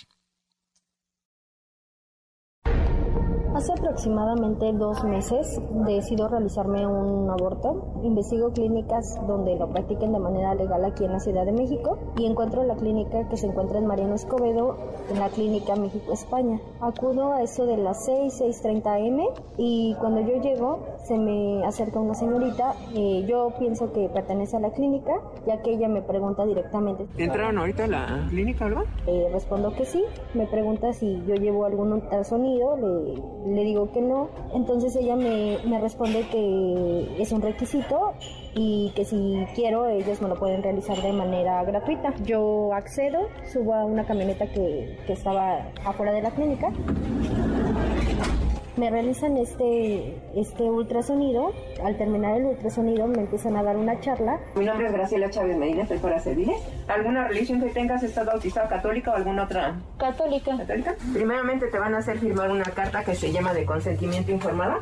Hace aproximadamente dos meses decido realizarme un aborto. Investigo clínicas donde lo practiquen de manera legal aquí en la Ciudad de México y encuentro la clínica que se encuentra en Mariano Escobedo, en la clínica México España. Acudo a eso de las 6, 6.30 m y cuando yo llego se me acerca una señorita. Eh, yo pienso que pertenece a la clínica ya que ella me pregunta directamente. ¿Entraron ahorita a la clínica, verdad? Eh, respondo que sí. Me pregunta si yo llevo algún ultrasonido. Le le digo que no. Entonces ella me, me responde que es un requisito y que si quiero ellos me lo pueden realizar de manera gratuita. Yo accedo, subo a una camioneta que, que estaba afuera de la clínica me realizan este, este ultrasonido. Al terminar el ultrasonido me empiezan a dar una charla. Mi nombre es Graciela Chávez Medina, estoy para servirles. ¿Alguna religión que tengas? ¿Estás bautizada católica o alguna otra? Católica. ¿Católica? Primeramente te van a hacer firmar una carta que se llama de consentimiento informado.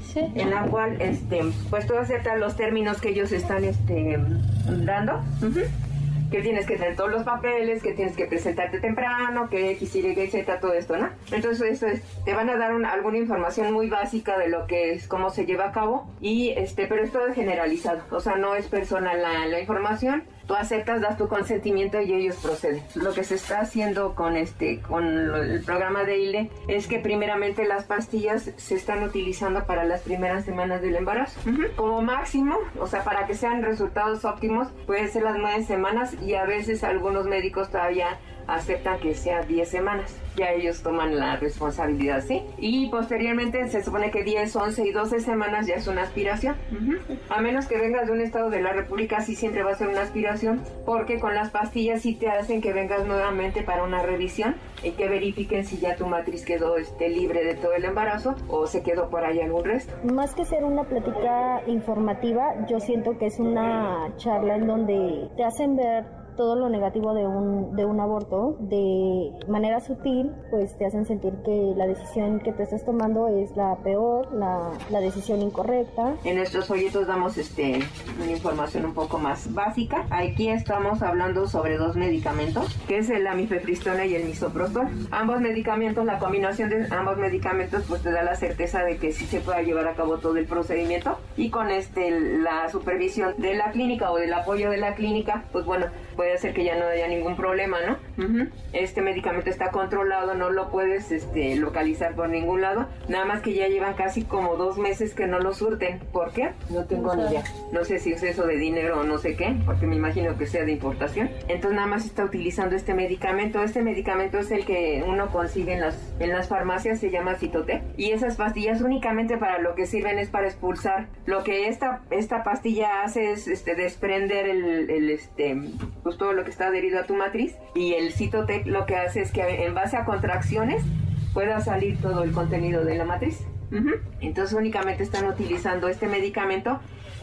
Sí. En la cual, este, pues tú aceptas los términos que ellos están este, dando que tienes que tener todos los papeles, que tienes que presentarte temprano, que X, Y, Z, todo esto, ¿no? Entonces, eso te van a dar alguna información muy básica de lo que es, cómo se lleva a cabo, y este, pero es todo generalizado, o sea, no es personal la información, tú aceptas, das tu consentimiento y ellos proceden. Lo que se está haciendo con este con el programa de ILE es que primeramente las pastillas se están utilizando para las primeras semanas del embarazo. Como máximo, o sea, para que sean resultados óptimos, puede ser las nueve semanas y a veces algunos médicos todavía aceptan que sea 10 semanas. Ya ellos toman la responsabilidad, ¿sí? Y posteriormente se supone que 10, 11 y 12 semanas ya es una aspiración. A menos que vengas de un estado de la República, sí siempre va a ser una aspiración, porque con las pastillas sí te hacen que vengas nuevamente para una revisión y que verifiquen si ya tu matriz quedó este, libre de todo el embarazo o se quedó por ahí algún resto. Más que ser una plática informativa, yo siento que es una charla en donde te hacen ver todo lo negativo de un, de un aborto de manera sutil, pues te hacen sentir que la decisión que te estás tomando es la peor, la, la decisión incorrecta. En nuestros folletos damos este, una información un poco más básica. Aquí estamos hablando sobre dos medicamentos, que es el amifepristona y el misoprostol. Ambos medicamentos, la combinación de ambos medicamentos, pues te da la certeza de que sí se pueda llevar a cabo todo el procedimiento y con este la supervisión de la clínica o del apoyo de la clínica, pues bueno, pues puede hacer que ya no haya ningún problema, ¿no? Este medicamento está controlado, no lo puedes este, localizar por ningún lado. Nada más que ya llevan casi como dos meses que no lo surten. ¿Por qué? No tengo ni idea. No sé si es eso de dinero o no sé qué, porque me imagino que sea de importación. Entonces nada más está utilizando este medicamento. Este medicamento es el que uno consigue en las, en las farmacias, se llama Citotec. Y esas pastillas únicamente para lo que sirven es para expulsar. Lo que esta, esta pastilla hace es este, desprender el, el este, pues todo lo que está adherido a tu matriz y el Citotec lo que hace es que en base a contracciones pueda salir todo el contenido de la matriz. Entonces únicamente están utilizando este medicamento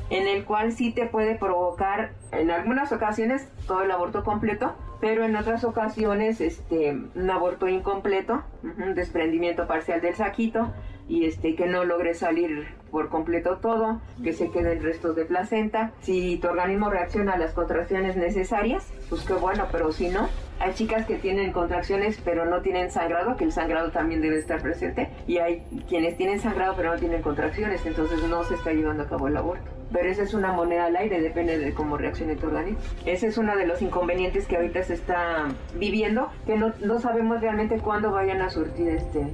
en el cual sí te puede provocar en algunas ocasiones todo el aborto completo, pero en otras ocasiones este un aborto incompleto, un desprendimiento parcial del saquito y este que no logre salir por completo todo, que se queden restos de placenta. Si tu organismo reacciona a las contracciones necesarias, pues qué bueno, pero si no, Hay chicas que tienen contracciones pero no tienen sangrado, que el sangrado también debe estar presente. Y hay quienes tienen sangrado pero no tienen contracciones, entonces no se está llevando a cabo el aborto. Pero esa es una moneda al aire, depende de cómo reaccione tu organismo. Ese es uno de los inconvenientes que ahorita se está viviendo, que no, no sabemos realmente cuándo vayan a surtir este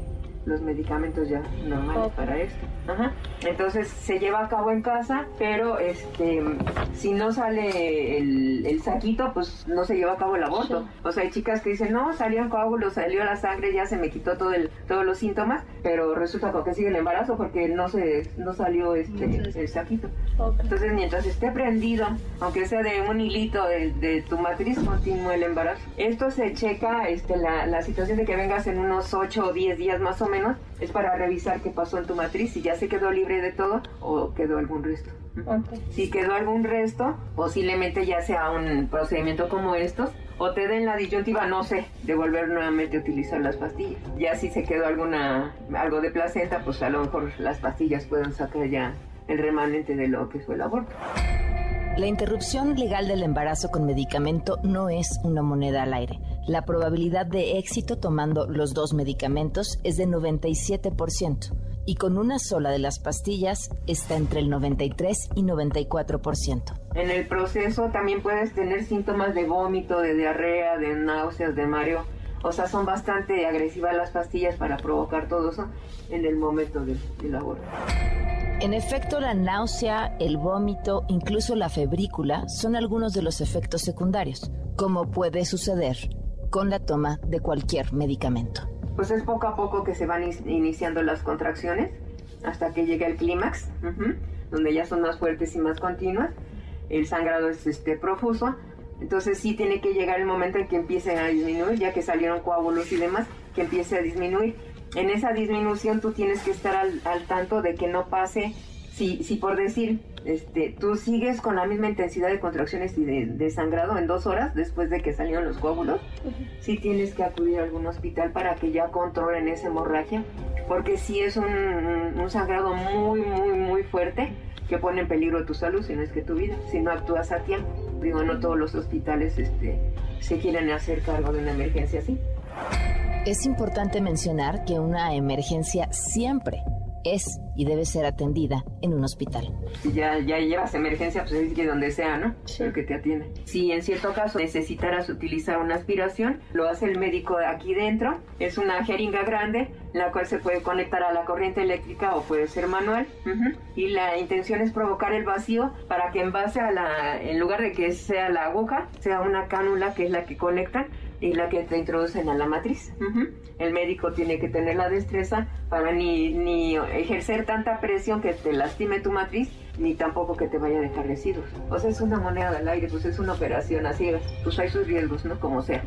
los medicamentos ya normales para esto. Ajá. Entonces se lleva a cabo en casa, pero este si no sale el, el saquito, pues no se lleva a cabo el aborto. O sea, hay chicas que dicen, no, salió el coágulo, salió la sangre, ya se me quitó todo el, todos los síntomas, pero resulta que sigue el embarazo porque no se no salió este el saquito. Entonces, mientras esté prendido, aunque sea de un hilito de, de tu matriz, continúa el embarazo. Esto se checa, este, la, la situación de que vengas en unos 8 o 10 días más o menos, es para revisar qué pasó en tu matriz, si ya se quedó libre de todo o quedó algún resto. Si quedó algún resto, posiblemente ya sea un procedimiento como estos, o te den la disyuntiva, no sé, de volver nuevamente a utilizar las pastillas. Ya si se quedó alguna algo de placenta, pues a lo mejor las pastillas pueden sacar ya el remanente de lo que fue el aborto. La interrupción legal del embarazo con medicamento no es una moneda al aire. La probabilidad de éxito tomando los dos medicamentos es de 97% y con una sola de las pastillas está entre el 93 y 94%. En el proceso también puedes tener síntomas de vómito, de diarrea, de náuseas, de mareo. O sea, son bastante agresivas las pastillas para provocar todo eso en el momento del, del aborto. En efecto, la náusea, el vómito, incluso la febrícula son algunos de los efectos secundarios, como puede suceder con la toma de cualquier medicamento. Pues es poco a poco que se van iniciando las contracciones hasta que llega el clímax, donde ya son más fuertes y más continuas. El sangrado es este, profuso, entonces sí tiene que llegar el momento en que empiecen a disminuir, ya que salieron coágulos y demás, que empiece a disminuir en esa disminución tú tienes que estar al, al tanto de que no pase, si, si por decir, este, tú sigues con la misma intensidad de contracciones y de, sangrado en dos horas después de que salieron los coágulos, sí tienes que acudir a algún hospital para que ya controlen esa hemorragia, porque si es un, un sangrado muy, muy, muy fuerte que pone en peligro tu salud, si no es que tu vida, si no actúas a tiempo. Digo, no todos los hospitales este, se quieren hacer cargo de una emergencia así. Es importante mencionar que una emergencia siempre es y debe ser atendida en un hospital. Si ya, ya llevas emergencia, pues es que donde sea, ¿no? Sí. El que te atiende. Si en cierto caso necesitaras utilizar una aspiración, lo hace el médico aquí dentro. Es una jeringa grande, la cual se puede conectar a la corriente eléctrica o puede ser manual. Y la intención es provocar el vacío para que en base a la, en lugar de que sea la aguja, sea una cánula que es la que conecta y la que te introducen a la matriz. El médico tiene que tener la destreza para ni, ni ejercer tanta presión que te lastime tu matriz, ni tampoco que te vaya a dejar residuos. O sea, es una moneda del aire, pues es una operación así, pues hay sus riesgos, ¿no? Como sea.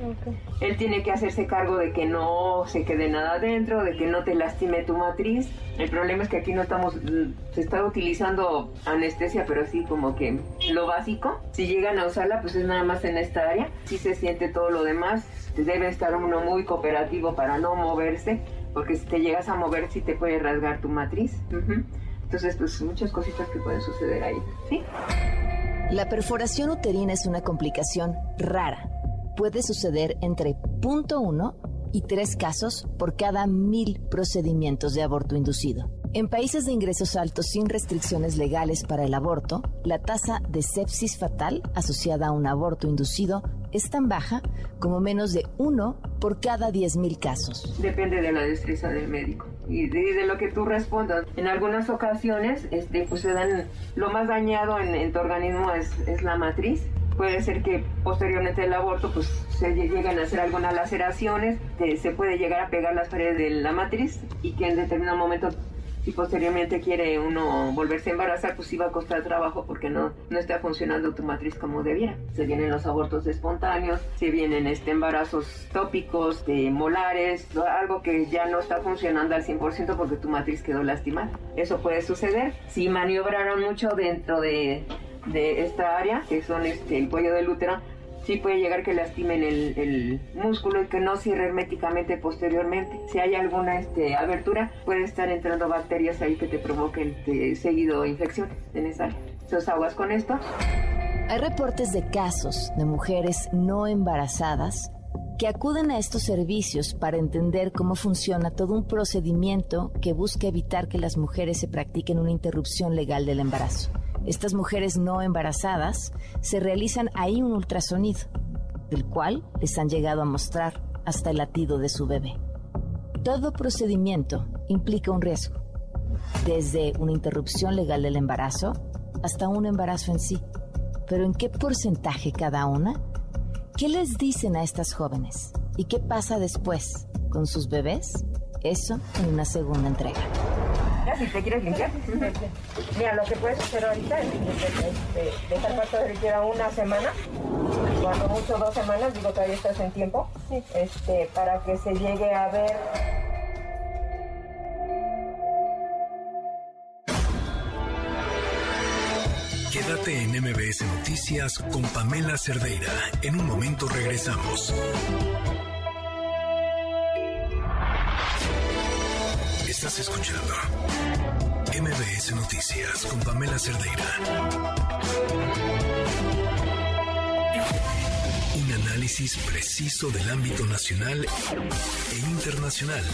Él tiene que hacerse cargo de que no se quede nada dentro, de que no te lastime tu matriz. El problema es que aquí no estamos, se está utilizando anestesia, pero así como que lo básico. Si llegan a usarla, pues es nada más en esta área. Si se siente todo lo demás, debe estar uno muy cooperativo para no moverse, porque si te llegas a mover, sí te puede rasgar tu matriz. Entonces, pues muchas cositas que pueden suceder ahí. ¿sí? La perforación uterina es una complicación rara. Puede suceder entre 0.1 y 3 casos por cada mil procedimientos de aborto inducido. En países de ingresos altos sin restricciones legales para el aborto, la tasa de sepsis fatal asociada a un aborto inducido es tan baja como menos de uno por cada 10.000 casos. Depende de la destreza del médico y de, lo que tú respondas. En algunas ocasiones, este, pues se dan, lo más dañado en, tu organismo es, la matriz. Puede ser que posteriormente el aborto pues se lleguen a hacer algunas laceraciones, se puede llegar a pegar las paredes de la matriz y que en determinado momento si posteriormente quiere uno volverse a embarazar, pues sí a costar trabajo porque no, no está funcionando tu matriz como debiera. Se vienen los abortos espontáneos, se vienen este, embarazos tópicos, de molares, algo que ya no está funcionando al 100% porque tu matriz quedó lastimada. Eso puede suceder. Si maniobraron mucho dentro de, de esta área, que son este, el cuello del útero, sí puede llegar que lastimen el, el, músculo y que no cierre herméticamente posteriormente. Si hay alguna este, abertura, puede estar entrando bacterias ahí que te provoquen de seguido infecciones en esa área. Aguas con esto. Hay reportes de casos de mujeres no embarazadas que acuden a estos servicios para entender cómo funciona todo un procedimiento que busca evitar que las mujeres se practiquen una interrupción legal del embarazo. Estas mujeres no embarazadas se realizan ahí un ultrasonido, del cual les han llegado a mostrar hasta el latido de su bebé. Todo procedimiento implica un riesgo, desde una interrupción legal del embarazo hasta un embarazo en sí. Pero ¿en qué porcentaje cada una? ¿Qué les dicen a estas jóvenes? ¿Y qué pasa después con sus bebés? Eso en una segunda entrega. Ya, si te quieres limpiar. Mira, lo que puedes hacer ahorita es este, dejar paso de siquiera una semana, cuando mucho dos semanas, digo todavía estás en tiempo, este, para que se llegue a ver Quédate en MBS Noticias con Pamela Cerdeira. En un momento regresamos. Estás escuchando MBS Noticias con Pamela Cerdeira. Un análisis preciso del ámbito nacional e internacional.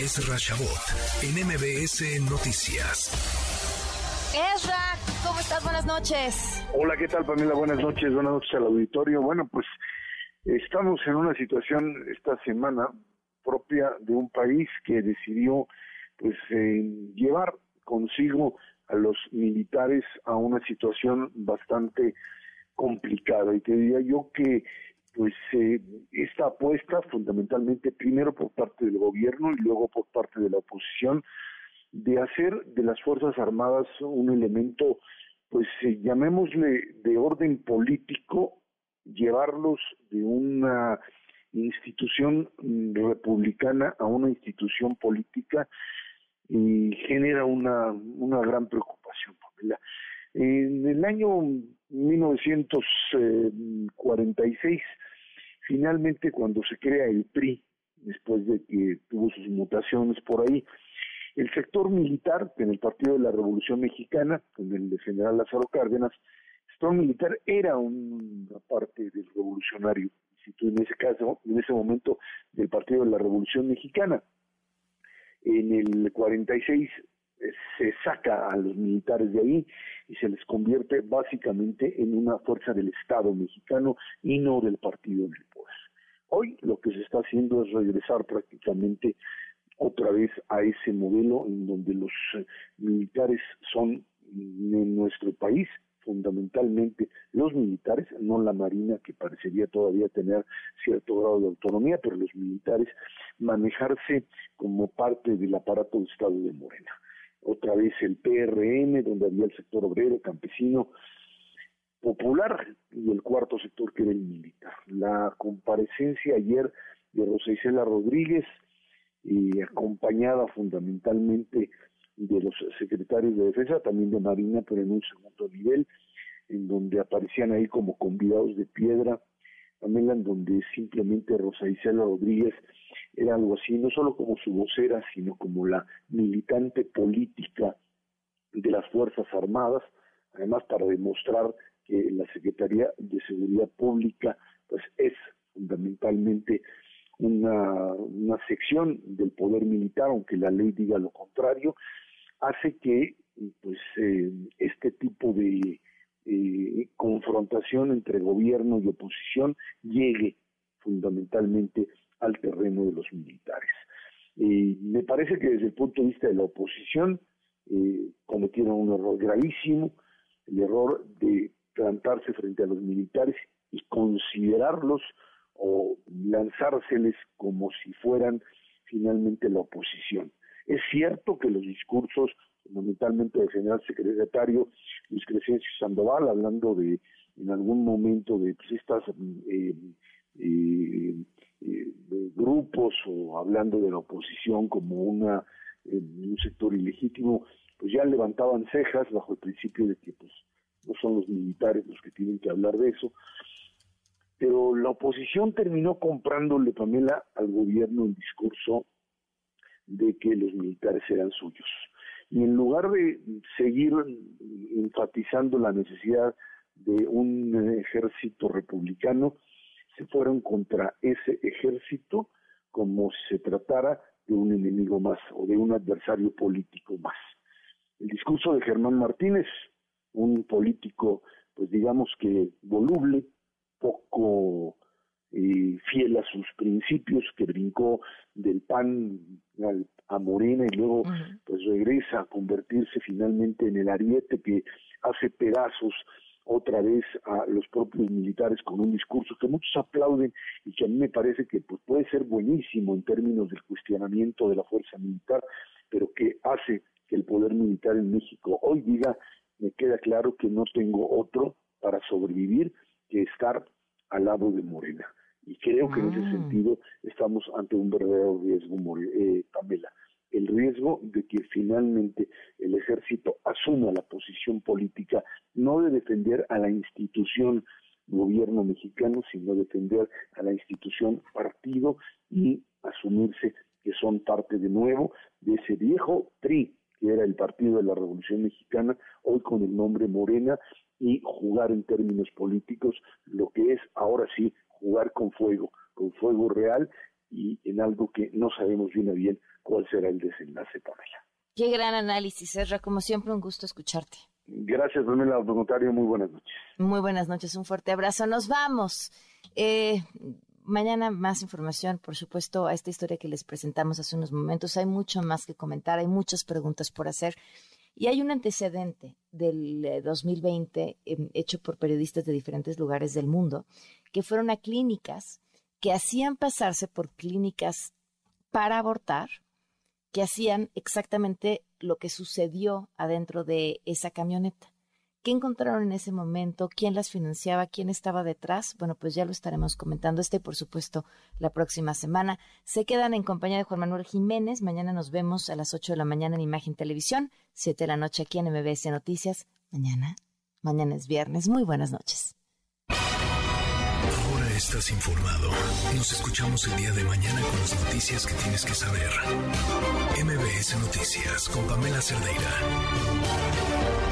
Es Chabot en MBS Noticias. Ezra, ¿cómo estás? Buenas noches. Hola, ¿qué tal, Pamela? Buenas noches, buenas noches al auditorio. Bueno, pues estamos en una situación esta semana propia de un país que decidió pues eh, llevar consigo a los militares a una situación bastante complicada y te diría yo que pues eh, esta apuesta fundamentalmente primero por parte del gobierno y luego por parte de la oposición de hacer de las Fuerzas Armadas un elemento, pues eh, llamémosle de orden político, llevarlos de una institución republicana a una institución política y genera una, una gran preocupación. En el año 1946, finalmente cuando se crea el PRI, después de que tuvo sus mutaciones por ahí, el sector militar, en el Partido de la Revolución Mexicana, con el general Lázaro Cárdenas, el sector militar era una parte del revolucionario, en ese caso, en ese momento, del Partido de la Revolución Mexicana. En el 46 eh, se saca a los militares de ahí y se les convierte básicamente en una fuerza del Estado mexicano y no del partido del poder. Hoy lo que se está haciendo es regresar prácticamente otra vez a ese modelo en donde los eh, militares son en nuestro país fundamentalmente los militares, no la Marina, que parecería todavía tener cierto grado de autonomía, pero los militares manejarse como parte del aparato de Estado de Morena. Otra vez el PRM, donde había el sector obrero, campesino, popular, y el cuarto sector que era el militar. La comparecencia ayer de Rosa Isela Rodríguez, y acompañada fundamentalmente de los secretarios de defensa, también de Marina, pero en un segundo nivel, en donde aparecían ahí como convidados de piedra, también en donde simplemente Rosa Isela Rodríguez era algo así, no solo como su vocera, sino como la militante política de las Fuerzas Armadas, además para demostrar que la Secretaría de Seguridad Pública pues es fundamentalmente una, sección del poder militar, aunque la ley diga lo contrario, hace que pues eh, este tipo de eh, confrontación entre gobierno y oposición llegue fundamentalmente al terreno de los militares. Eh, me parece que desde el punto de vista de la oposición cometieron un error gravísimo, el error de plantarse frente a los militares y considerarlos o lanzárseles como si fueran finalmente la oposición. Es cierto que los discursos, fundamentalmente del general secretario Luis Crescencio Sandoval, hablando de en algún momento de pues, estas eh, eh, eh, grupos o hablando de la oposición como una un sector ilegítimo, pues ya levantaban cejas bajo el principio de que pues no son los militares los que tienen que hablar de eso, pero la oposición terminó comprándole, Pamela, al gobierno el discurso de que los militares eran suyos. Y en lugar de seguir enfatizando la necesidad de un ejército republicano, se fueron contra ese ejército como si se tratara de un enemigo más o de un adversario político más. El discurso de Germán Martínez, un político, pues digamos que voluble, poco eh, fiel a sus principios, que brincó del PAN a Morena y luego pues regresa a convertirse finalmente en el ariete que hace pedazos otra vez a los propios militares con un discurso que muchos aplauden y que a mí me parece que pues, puede ser buenísimo en términos del cuestionamiento de la fuerza militar, pero que hace que el poder militar en México hoy diga, me queda claro que no tengo otro para sobrevivir que estar al lado de Morena. Y creo que en ese ah. sentido estamos ante un verdadero riesgo, eh, Pamela el riesgo de que finalmente el ejército asuma la posición política no de defender a la institución gobierno mexicano, sino defender a la institución partido y asumirse que son parte de nuevo de ese viejo PRI, que era el Partido de la Revolución Mexicana, hoy con el nombre Morena, y jugar en términos políticos lo que es ahora sí jugar con fuego, con fuego real y en algo que no sabemos bien a bien cuál será el desenlace, Pamela. Qué gran análisis, Ezra. Como siempre, un gusto escucharte. Gracias, Pamela Voluntario. Muy buenas noches. Muy buenas noches. Un fuerte abrazo. Nos vamos. Eh, mañana más información, por supuesto, a esta historia que les presentamos hace unos momentos. Hay mucho más que comentar, hay muchas preguntas por hacer. Y hay un antecedente del 2020 eh, em, hecho por periodistas de diferentes lugares del mundo que fueron a clínicas que hacían pasarse por clínicas para abortar, que hacían exactamente lo que sucedió adentro de esa camioneta. ¿Qué encontraron en ese momento? ¿Quién las financiaba? ¿Quién estaba detrás? Bueno, pues ya lo estaremos comentando este, por supuesto, la próxima semana. Se quedan en compañía de Juan Manuel Jiménez. Mañana nos vemos a las 8 de la mañana en Imagen Televisión, 7 de la noche aquí en MBS Noticias. Mañana, mañana es viernes. Muy buenas noches estás informado. Nos escuchamos el día de mañana con las noticias que tienes que saber. MBS Noticias con Pamela Cerdeira.